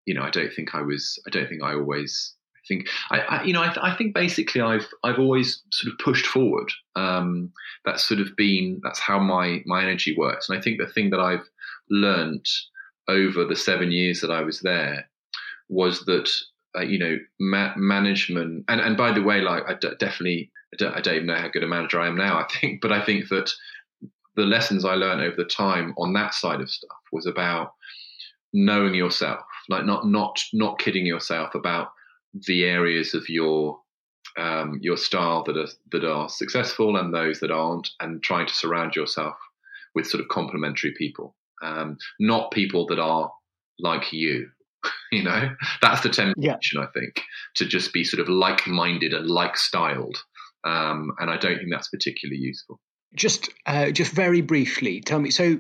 you know, I don't think I was, I don't think I always think I, I you know I, I, think basically I've I've always sort of pushed forward. Um, that's sort of been that's how my my energy works, and I think the thing that I've learned over the seven years that I was there was that uh, you know ma- management and and by the way like I d- definitely I don't, I don't even know how good a manager I am now I think but I think that the lessons I learned over the time on that side of stuff was about knowing yourself like not not not kidding yourself about the areas of your um, your style that are that are successful and those that aren't, and trying to surround yourself with sort of complementary people, um, not people that are like you. you know, that's the temptation yeah. I think to just be sort of like-minded and like-styled, um, and I don't think that's particularly useful. Just, uh, just very briefly, tell me. So,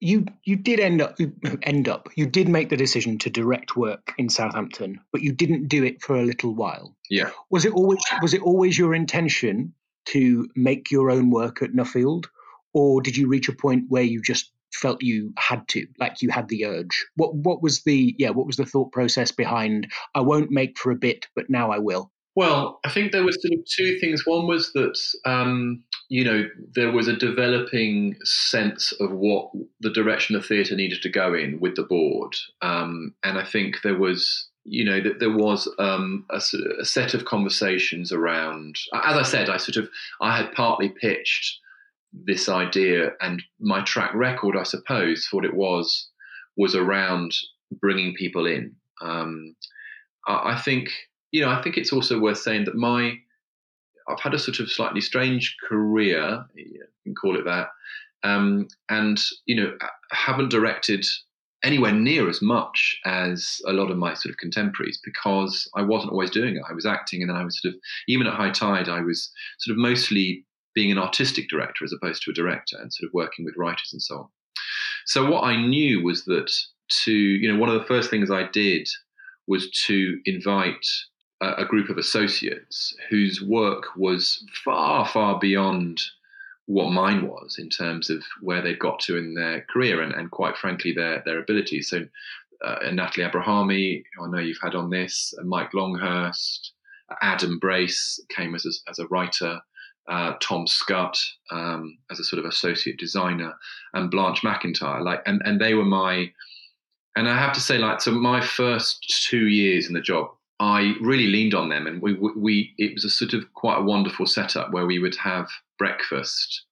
you you did end up end up you did make the decision to direct work in Southampton, but you didn't do it for a little while. Yeah. Was it always was it always your intention to make your own work at Nuffield, or did you reach a point where you just felt you had to, like you had the urge? What what was the yeah what was the thought process behind I won't make for a bit, but now I will? Well, I think there was sort of two things. One was that um, you know there was a developing sense of what the direction the theatre needed to go in with the board, um, and I think there was you know that there was um, a, a, set of conversations around. As I said, I sort of I had partly pitched this idea, and my track record, I suppose, for what it was, was around bringing people in. Um, I, I think you know, I think it's also worth saying that my I've had a sort of slightly strange career, you can call it that, um, and you know, haven't directed anywhere near as much as a lot of my sort of contemporaries because I wasn't always doing it. I was acting, and then I was sort of even at High Tide, I was sort of mostly being an artistic director as opposed to a director, and sort of working with writers and so on. So what I knew was that to you know one of the first things I did was to invite a, group of associates whose work was far, far beyond what mine was in terms of where they'd got to in their career and, and quite frankly their their abilities. So uh, Natalie Abrahami, I know you've had on this, and Mike Longhurst, Adam Brace came as a, as a writer. Uh, Tom Scutt um, as a sort of associate designer, and Blanche McIntyre. Like, and and they were my, and I have to say, like, so my first two years in the job, I really leaned on them, and we we it was a sort of quite a wonderful setup where we would have breakfast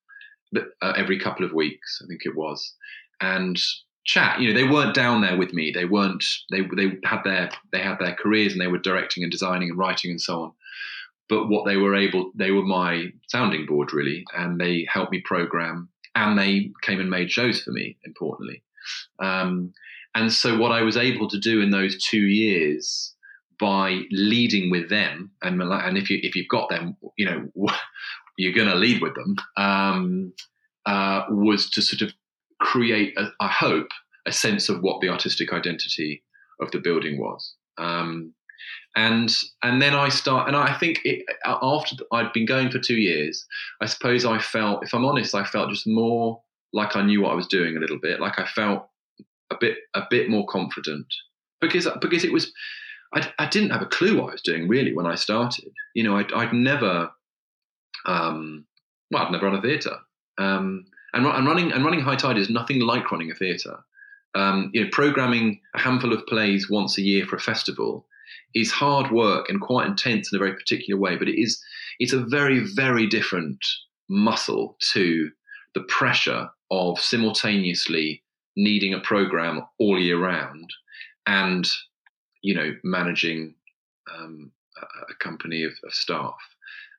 uh, every couple of weeks, I think it was, and chat. You know, they weren't down there with me. They weren't. They they had their they had their careers and they were directing and designing and writing and so on. But what they were able, they were my sounding board really, and they helped me program and they came and made shows for me. Importantly, um, and so what I was able to do in those two years by leading with them, and and if you if you've got them, you know, you're going to lead with them. Um, uh, was to sort of create, a, I hope, a sense of what the artistic identity of the building was. Um, and and then I start, and I think it, after I'd been going for two years, I suppose I felt, if I'm honest, I felt just more like I knew what I was doing a little bit, like I felt a bit a bit more confident because because it was. I, I didn't have a clue what I was doing really when I started. You know, I'd, I'd never, um, well, I'd never run a theatre. Um, and, and running and running high tide is nothing like running a theatre. Um, you know, programming a handful of plays once a year for a festival is hard work and quite intense in a very particular way. But it is it's a very very different muscle to the pressure of simultaneously needing a program all year round and you know managing um, a, a, company of, of staff.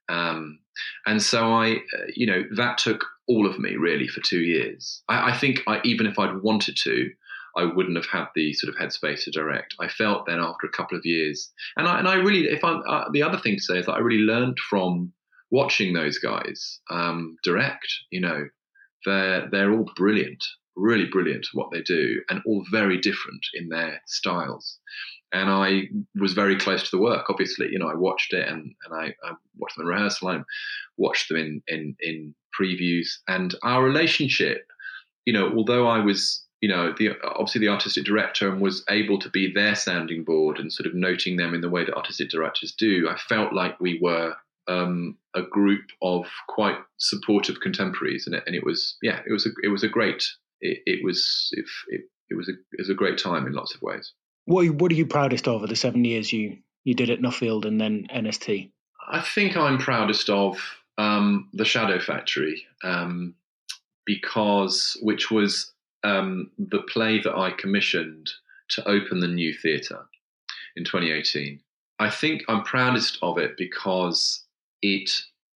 Um, and so I, uh, you know, that took all of me really for two years. I, I think I, even if I'd wanted to, I wouldn't have had the sort of headspace to direct. I felt then after a couple of years, and I and I really, if I'm uh, the other thing to say is that I really learned from watching those guys um, direct. You know, they're they're all brilliant, really brilliant what they do, and all very different in their styles and I was very close to the work. Obviously, you know, I watched it and, and I, I watched them in rehearsal. I watched them in, in in previews, and our relationship, you know, although I was, you know, the obviously the artistic director and was able to be their sounding board and sort of noting them in the way that artistic directors do, I felt like we were um, a group of quite supportive contemporaries, and it, and it was, yeah, it was a it was a great, it, it was it, it, it was a it was a great time in lots of ways. What what are you proudest of of the seven years you you did at Nuffield and then NST? I think I'm proudest of um, the Shadow Factory um, because which was um, the play that I commissioned to open the new theatre in 2018. I think I'm proudest of it because it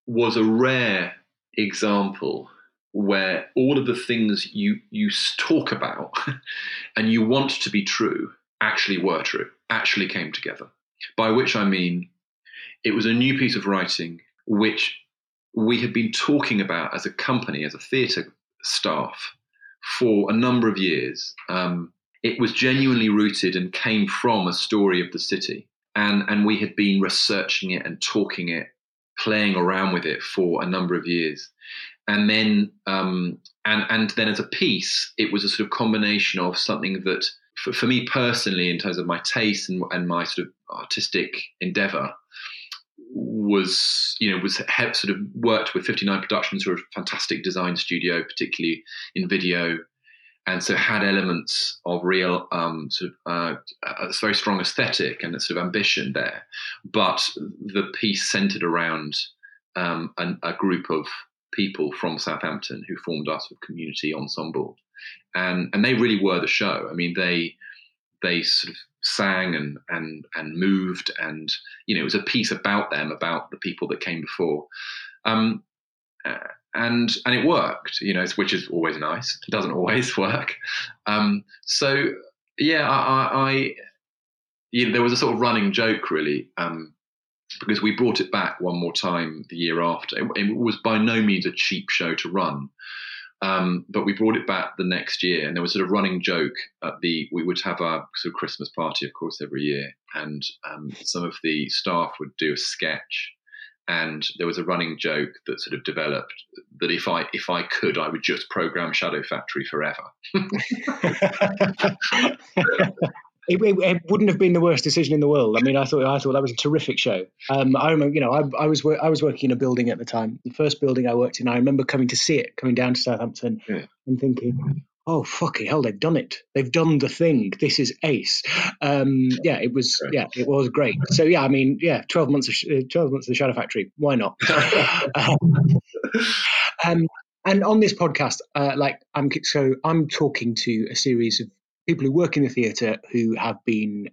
was a rare example where all of the things you you talk about and you want to be true actually were true, actually came together. By which I mean it was a new piece of writing which we had been talking about as a company, as a theatre staff, for a number of years. Um, it was genuinely rooted and came from a story of the city. And, and we had been researching it and talking it, playing around with it for a number of years. And then, um, and, and then as a piece, it was a sort of combination of something that for, for me personally, in terms of my taste and, and my sort of artistic endeavor, was you know was sort of worked with 59 Productions, who are a fantastic design studio, particularly in video, and so had elements of real um, sort of uh, a very strong aesthetic and a sort of ambition there, but the piece centered around um, an, a group of people from Southampton who formed our sort of community ensemble and and they really were the show. I mean, they they sort of sang and and and moved, and you know, it was a piece about them, about the people that came before. Um, and and it worked, you know, which is always nice. It doesn't always work. Um, so yeah, I, I, I you know, there was a sort of running joke really um, because we brought it back one more time the year after. It, it, was by no means a cheap show to run, um, but we brought it back the next year, and there was sort of running joke at the. We would have our sort of Christmas party, of course, every year, and um, some of the staff would do a sketch, and there was a running joke that sort of developed that if I if I could, I would just program Shadow Factory forever. it, it, it, wouldn't have been the worst decision in the world. I mean, I thought I thought that was a terrific show. Um, I remember, you know, I, I was I was working in a building at the time. The first building I worked in, I remember coming to see it, coming down to Southampton, yeah. and thinking, "Oh fucking hell, they've done it! They've done the thing. This is ace." Um, yeah, it was. Yeah, it was great. So yeah, I mean, yeah, twelve months of uh, twelve months of the Shadow Factory. Why not? um, and on this podcast, uh, like I'm so I'm talking to a series of people who work in the theatre who have been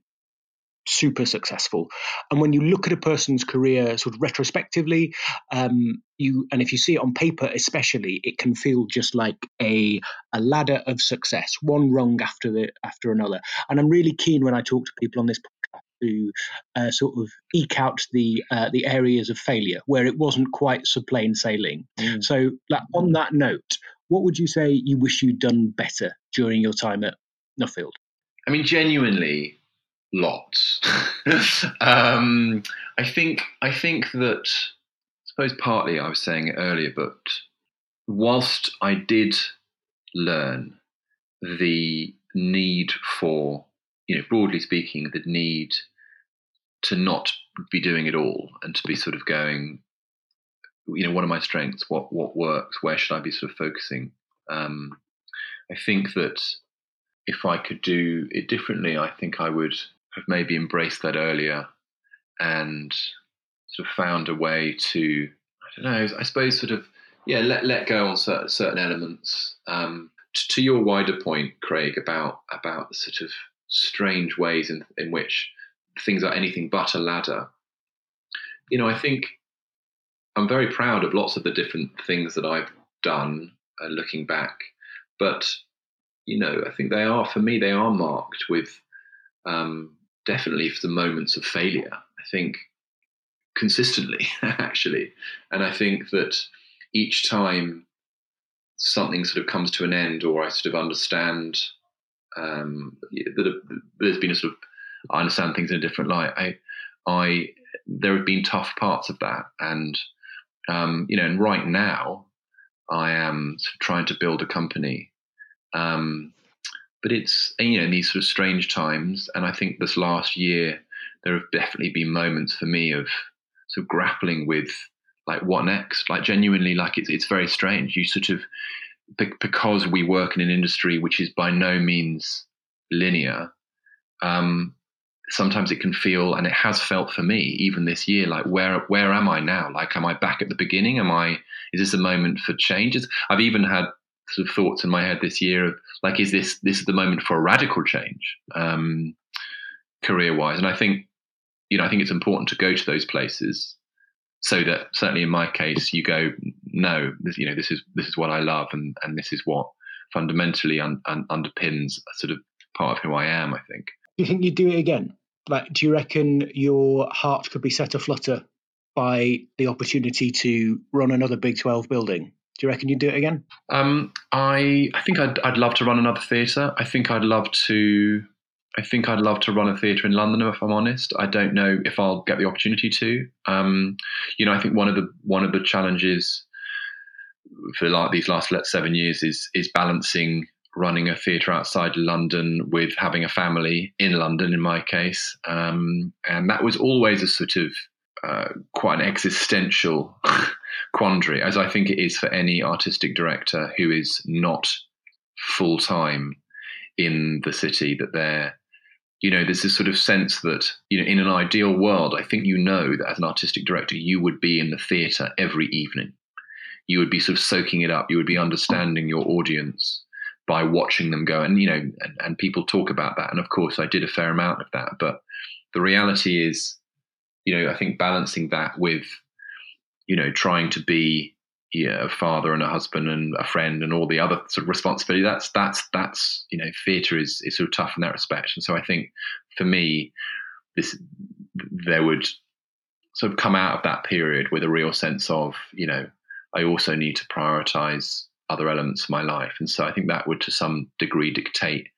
super successful. And when you look at a person's career sort of retrospectively, um, you and if you see it on paper especially, it can feel just like a a ladder of success, one rung after the after another. And I'm really keen when I talk to people on this podcast to uh, sort of eke out the uh, the areas of failure where it wasn't quite so plain sailing. Mm. So, like, on that note, what would you say you wish you'd done better during your time at Nuffield? I mean, genuinely, lots. um, I think I think that I suppose partly I was saying earlier, but whilst I did learn the need for, you know, broadly speaking, the need to not be doing it all and to be sort of going, you know, what are my strengths? What what works? Where should I be sort of focusing? Um, I think that if I could do it differently, I think I would have maybe embraced that earlier and sort of found a way to, I don't know, I suppose sort of, yeah, let, let go on certain, certain elements. Um, to, to your wider point, Craig, about, about the sort of strange ways in, in which things are anything but a ladder, you know, I think I'm very proud of lots of the different things that I've done uh, looking back, but you know, I think they are for me. They are marked with um, definitely for the moments of failure. I think consistently, actually, and I think that each time something sort of comes to an end, or I sort of understand um, that there's been a sort of I understand things in a different light. I, I, there have been tough parts of that, and um, you know, and right now, I am trying to build a company um, but it's you know these sort of strange times, and I think this last year there have definitely been moments for me of sort of grappling with like what next. Like genuinely, like it's it's very strange. You sort of because we work in an industry which is by no means linear. Um, sometimes it can feel, and it has felt for me, even this year, like where where am I now? Like, am I back at the beginning? Am I? Is this a moment for changes? I've even had sort of thoughts in my head this year of like, is this this is the moment for a radical change, um, career wise? And I think, you know, I think it's important to go to those places so that certainly in my case, you go, no, this, you know, this is this is what I love, and and this is what fundamentally un, un, underpins a sort of part of who I am. I think. Do you think you'd do it again? Like, do you reckon your heart could be set aflutter by the opportunity to run another Big Twelve building? Do you reckon you'd do it again? Um, I I think I'd I'd love to run another theatre. I think I'd love to. I think I'd love to run a theatre in London. If I'm honest, I don't know if I'll get the opportunity to. Um, you know, I think one of the one of the challenges for like these last seven years is is balancing running a theatre outside London with having a family in London. In my case, um, and that was always a sort of uh, quite an existential quandary, as I think it is for any artistic director who is not full time in the city, that they're, you know, there's this sort of sense that, you know, in an ideal world, I think you know that as an artistic director, you would be in the theatre every evening. You would be sort of soaking it up. You would be understanding your audience by watching them go. And, you know, and, and people talk about that. And of course, I did a fair amount of that. But the reality is, you know, I think balancing that with you know, trying to be yeah, a father and a husband and a friend and all the other sort of responsibility. That's that's that's you know, theatre is is sort of tough in that respect. And so I think for me, this there would sort of come out of that period with a real sense of you know, I also need to prioritize other elements of my life. And so I think that would to some degree dictate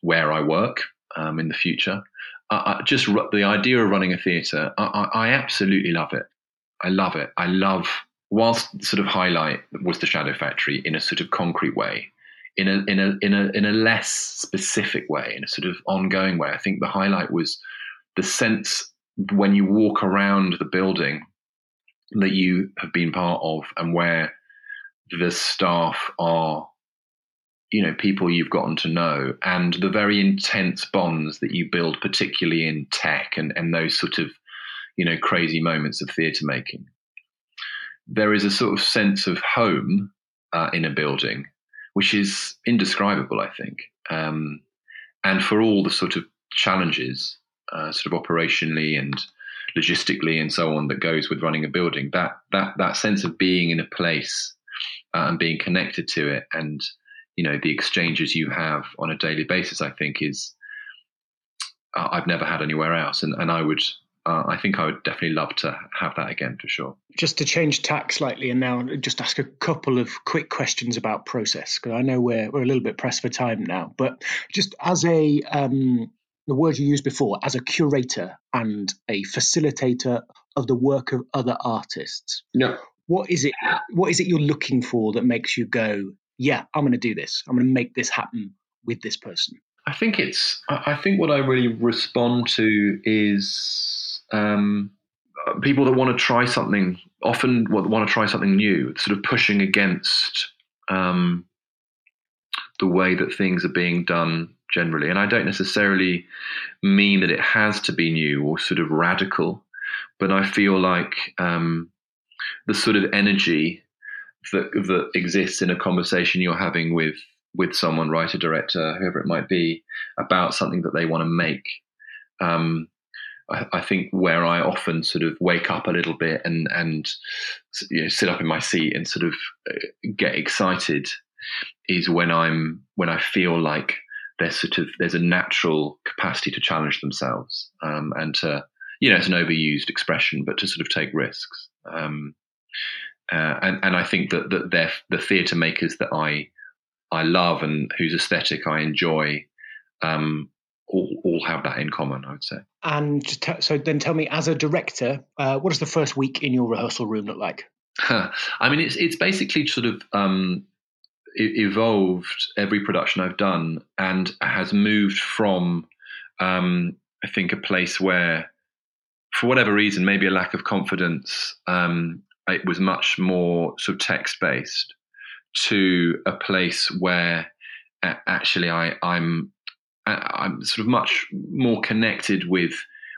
where I work um, in the future. Uh, just the idea of running a theatre, I, I, I absolutely love it. I love it. I love whilst sort of highlight was the Shadow Factory in a sort of concrete way. in a in a in a in a less specific way, in a sort of ongoing way. I think the highlight was the sense when you walk around the building that you have been part of and where the staff are you know people you've gotten to know and the very intense bonds that you build particularly in tech and, and those sort of you know crazy moments of theatre making. There is a sort of sense of home uh, in a building which is indescribable i think. Um, and for all the sort of challenges uh, sort of operationally and logistically and so on that goes with running a building that that that sense of being in a place uh, and being connected to it and you know the exchanges you have on a daily basis i think is uh, i've never had anywhere else. And, and i would uh, I think I would definitely love to have that again for sure. Just to change tack slightly, and now just ask a couple of quick questions about process because I know we're we're a little bit pressed for time now. But just as a um, the word you used before, as a curator and a facilitator of the work of other artists. Yeah. What is it? What is it you're looking for that makes you go, yeah, I'm going to do this. I'm going to make this happen with this person. I think it's. I think what I really respond to is um, people that want to try something. Often, want to try something new. Sort of pushing against um, the way that things are being done generally. And I don't necessarily mean that it has to be new or sort of radical, but I feel like um, the sort of energy that that exists in a conversation you're having with with someone, writer, director, whoever it might be, about something that they want to make. Um, I, think where I often sort of wake up a little bit and and you know, sit up in my seat and sort of uh, get excited is when I'm when I feel like there's sort of there's a natural capacity to challenge themselves um, and to you know it's an overused expression, but to sort of take risks. Um, uh, and, and I think that, that they're the theatre makers that I I love and whose aesthetic I enjoy um, all, all have that in common, I would say. And t- so then tell me, as a director, uh, what does the first week in your rehearsal room look like? I mean, it's it's basically sort of um, evolved every production I've done and has moved from, um, I think, a place where, for whatever reason, maybe a lack of confidence, um, it was much more sort of text based to a place where actually I, I'm I'm sort of much more connected with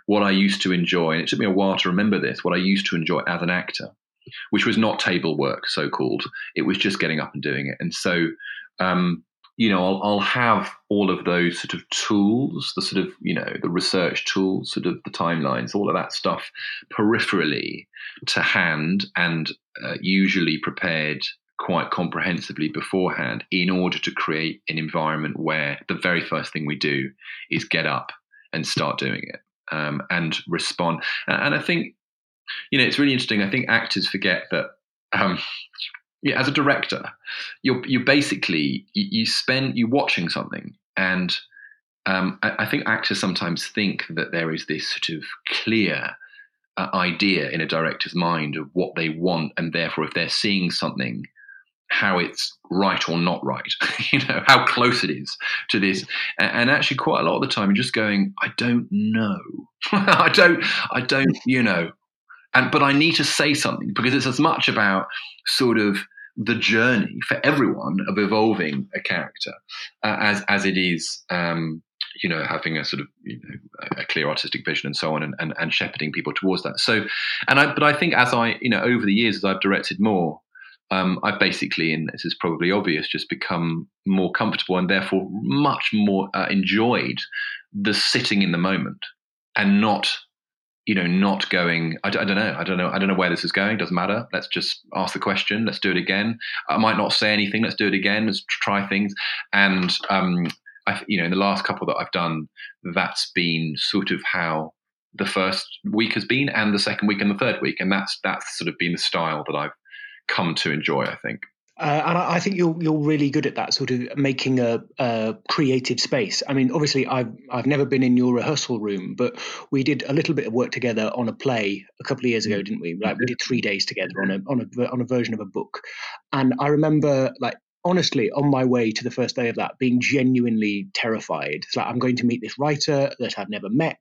what I used to enjoy. And it took me a while to remember this, what I used to enjoy as an actor which was not table work, so called. It was just getting up and doing it. And so, um, you know, I'll, I'll, have all of those sort of tools, the sort of, you know, the research tools, sort of the timelines, all of that stuff peripherally to hand and uh, usually prepared quite comprehensively beforehand in order to create an environment where the very first thing we do is get up and start doing it um, and respond. And I think you know, it's really interesting. I think actors forget that. Um, yeah, as a director, you're you basically you, you, spend you watching something, and um, I, I, think actors sometimes think that there is this sort of clear uh, idea in a director's mind of what they want, and therefore, if they're seeing something, how it's right or not right, you know, how close it is to this. And, actually, quite a lot of the time, you're just going, I don't know, I don't, I don't, you know, and but I need to say something because it's as much about sort of the journey for everyone of evolving a character uh, as as it is um, you know having a sort of you know, a clear artistic vision and so on and, and, and shepherding people towards that. So and I but I think as I you know over the years as I've directed more um, I've basically and this is probably obvious just become more comfortable and therefore much more uh, enjoyed the sitting in the moment and not you know, not going, I, I, don't know, I don't know, I don't know where this is going. Doesn't matter. Let's just ask the question. Let's do it again. I might not say anything. Let's do it again. Let's try things. And, um, I, you know, in the last couple that I've done, that's been sort of how the first week has been, and the second week and the third week, and that's that's sort of been the style that I've come to enjoy. I think. Uh, and I, I, think you're you're really good at that sort of making a, a, creative space. I mean, obviously, I've I've never been in your rehearsal room, but we did a little bit of work together on a play a couple of years ago, mm-hmm. didn't we? Like we mm-hmm. did three days together on mm-hmm. a on a on a version of a book, and I remember like honestly on my way to the first day of that being genuinely terrified. It's like I'm going to meet this writer that I've never met,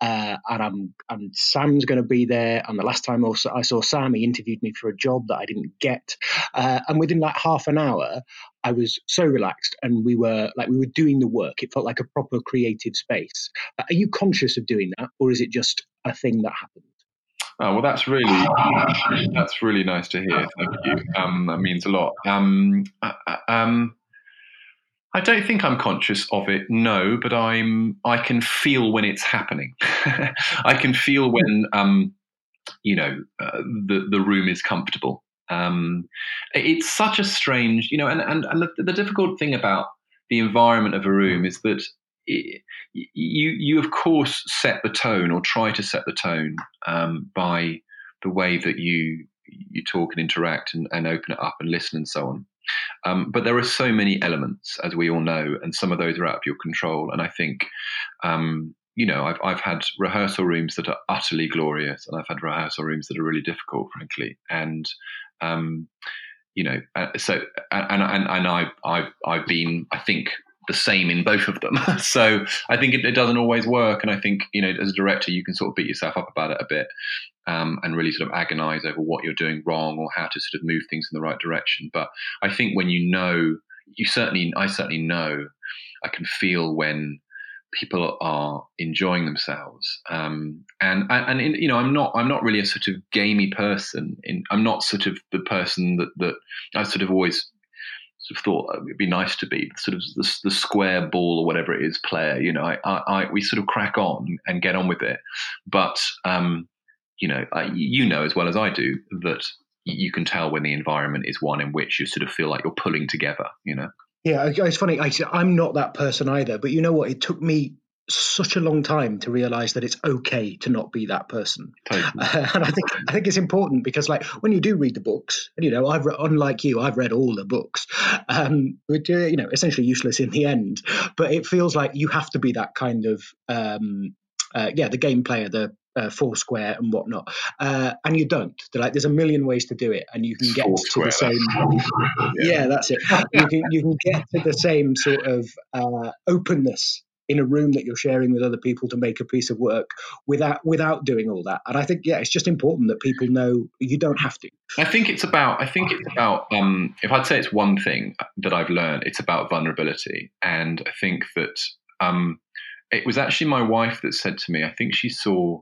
uh, and I'm and Sam's going to be there. And the last time also I saw Sam, he interviewed me for a job that I didn't get, uh, and within like half an hour, I was so relaxed, and we were like we were doing the work. It felt like a proper creative space. Are you conscious of doing that, or is it just a thing that happens? Oh, well, that's really that's really nice to hear. Thank you. Um, that means a lot. Um, uh, uh, um, I don't think I'm conscious of it. No, but I'm. I can feel when it's happening. I can feel when um, you know uh, the the room is comfortable. Um, it's such a strange, you know, and and, and the, the difficult thing about the environment of a room is that you you of course set the tone or try to set the tone um, by the way that you you talk and interact and, and open it up and listen and so on. Um, but there are so many elements, as we all know, and some of those are out of your control. And I think, um, you know, I've I've had rehearsal rooms that are utterly glorious, and I've had rehearsal rooms that are really difficult, frankly. And um, you know, uh, so and and and I I've I've been I think the same in both of them. so I think it, it, doesn't always work. And I think, you know, as a director, you can sort of beat yourself up about it a bit um, and really sort of agonize over what you're doing wrong or how to sort of move things in the right direction. But I think when you know, you certainly, I certainly know, I can feel when people are enjoying themselves um, and and, you know i'm not i'm not really a sort of gamey person in, i'm not sort of the person that that i sort of always sort of thought it'd be nice to be sort of the, the square ball or whatever it is player. You know, I, I, I, we sort of crack on and get on with it. But um, you know, I, you know as well as I do that you can tell when the environment is one in which you sort of feel like you're pulling together. You know. Yeah, it's funny. I, I'm not that person either, but you know what? It took me such a long time to realize that it's okay to not be that person uh, and i think i think it's important because like when you do read the books and you know i've read unlike you i've read all the books um which are, you know essentially useless in the end but it feels like you have to be that kind of um uh, yeah the game player the uh, four square and whatnot, uh, and you don't. They're like, there's a million ways to do it, and you can get to the same. yeah. yeah. that's it. You can you can get to the same sort of uh, openness in a room that you're sharing with other people to make a piece of work without without doing all that. And I think yeah, it's just important that people know you don't have to. I think it's about I think it's about um, if I'd say it's one thing that I've learned, it's about vulnerability, and I think that um, it was actually my wife that said to me, I think she saw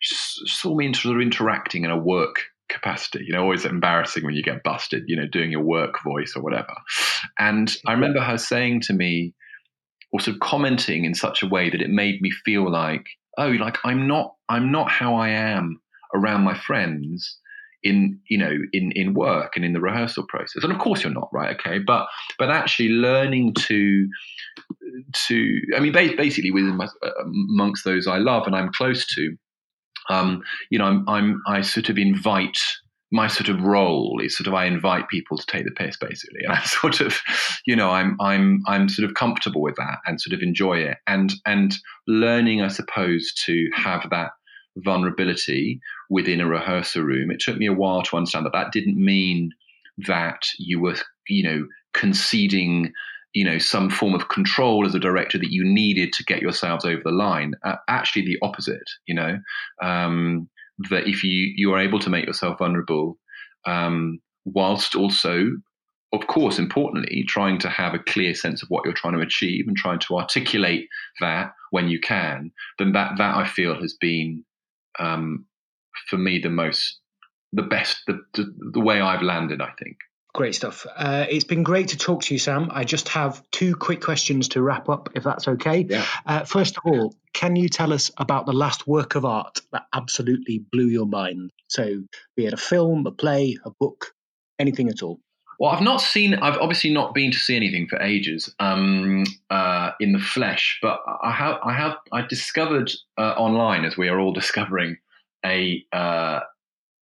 she saw me sort of interacting in a work capacity. You know, always embarrassing when you get busted, you know, doing your work voice or whatever. And I remember her saying to me, or sort of commenting in such a way that it made me feel like, oh, like I'm not, I'm not how I am around my friends in you know in in work and in the rehearsal process. And of course you're not right? Okay. But but actually learning to to i mean basically within my, amongst those i love and i'm close to um you know i'm i'm i sort of invite my sort of role is sort of I invite people to take the piss basically. And I'm sort of, you know, I'm I'm I'm sort of comfortable with that and sort of enjoy it. And and learning, I suppose, to have that vulnerability within a rehearsal room. It took me a while to understand that that didn't mean that you were, you know, conceding you know some form of control as a director that you needed to get yourselves over the line uh, actually the opposite you know um, that if you you are able to make yourself vulnerable, um, whilst also, of course, importantly, trying to have a clear sense of what you're trying to achieve and trying to articulate that when you can, then that that I feel has been um, for me the most the best the, the, the way I've landed. I think. Great stuff. Uh, it's been great to talk to you, Sam. I just have two quick questions to wrap up, if that's okay. Yeah. Uh, first of all, can you tell us about the last work of art that absolutely blew your mind? So, be it a film, a play, a book, anything at all. Well, I've not seen. I've obviously not been to see anything for ages um, uh, in the flesh, but I have. I have. I discovered uh, online, as we are all discovering, a uh,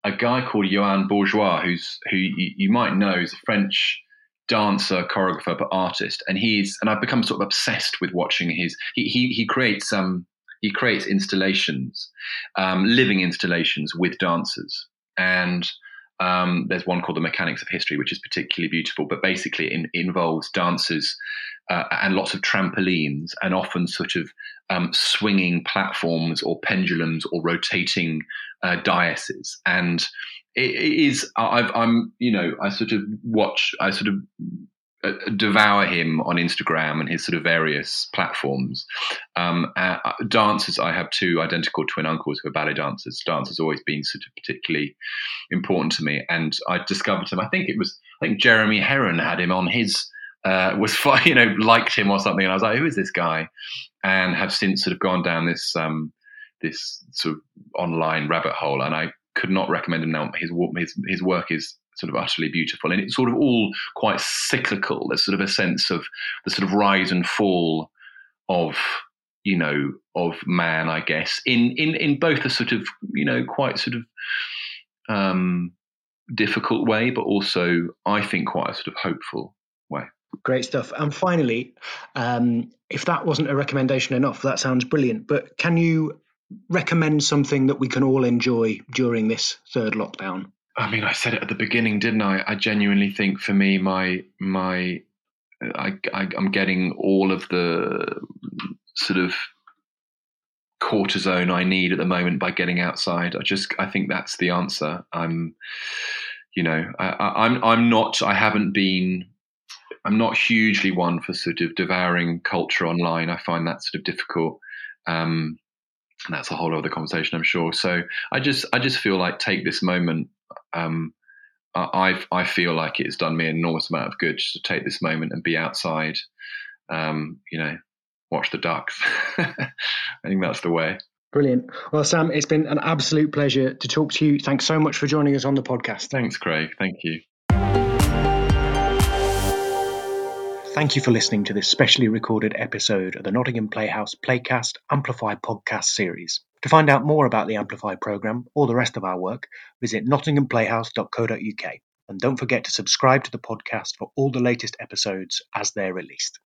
a guy called Yoann Bourgeois, who's who you, you might know is a French dancer, choreographer, but artist, and he's and I've become sort of obsessed with watching his. He he, he creates um he creates installations, um, living installations with dancers, and Um, there's one called The Mechanics of History, which is particularly beautiful, but basically it, in, involves dancers uh, and lots of trampolines and often sort of um, swinging platforms or pendulums or rotating uh, daises. And it, it is, I've, I'm, you know, I sort of watch, I sort of uh, devour him on Instagram and his sort of various platforms. Um, uh, dancers, I have two identical twin uncles who are ballet dancers. Dance has always been sort of particularly important to me, and I discovered him. I think it was, I think Jeremy Herrin had him on his. Uh, was you know liked him or something, and I was like, "Who is this guy?" And have since sort of gone down this um, this sort of online rabbit hole, and I could not recommend him now. His his his work is sort of utterly beautiful. And it's sort of all quite cyclical. There's sort of a sense of the sort of rise and fall of you know of man, I guess, in in in both a sort of you know quite sort of um, difficult way, but also I think quite a sort of hopeful way. Great stuff. And finally, um, if that wasn't a recommendation enough, that sounds brilliant. But can you recommend something that we can all enjoy during this third lockdown? I mean, I said it at the beginning, didn't I? I genuinely think for me, my my, I, I I'm getting all of the sort of cortisone I need at the moment by getting outside. I just I think that's the answer. I'm, you know, I, I'm I'm not. I haven't been. I'm not hugely one for sort of devouring culture online. I find that sort of difficult. Um, and that's a whole other conversation, I'm sure. So I just I just feel like take this moment um, I I feel like it's done me an enormous amount of good just to take this moment and be outside. Um, you know, watch the ducks. I think that's the way. Brilliant. Well, Sam, it's been an absolute pleasure to talk to you. Thanks so much for joining us on the podcast. Thanks, Craig. Thank you. Thank you for listening to this specially recorded episode of the Nottingham Playhouse Playcast Amplify podcast series. To find out more about the Amplify programme or the rest of our work, visit nottinghamplayhouse.co.uk. And don't forget to subscribe to the podcast for all the latest episodes as they're released.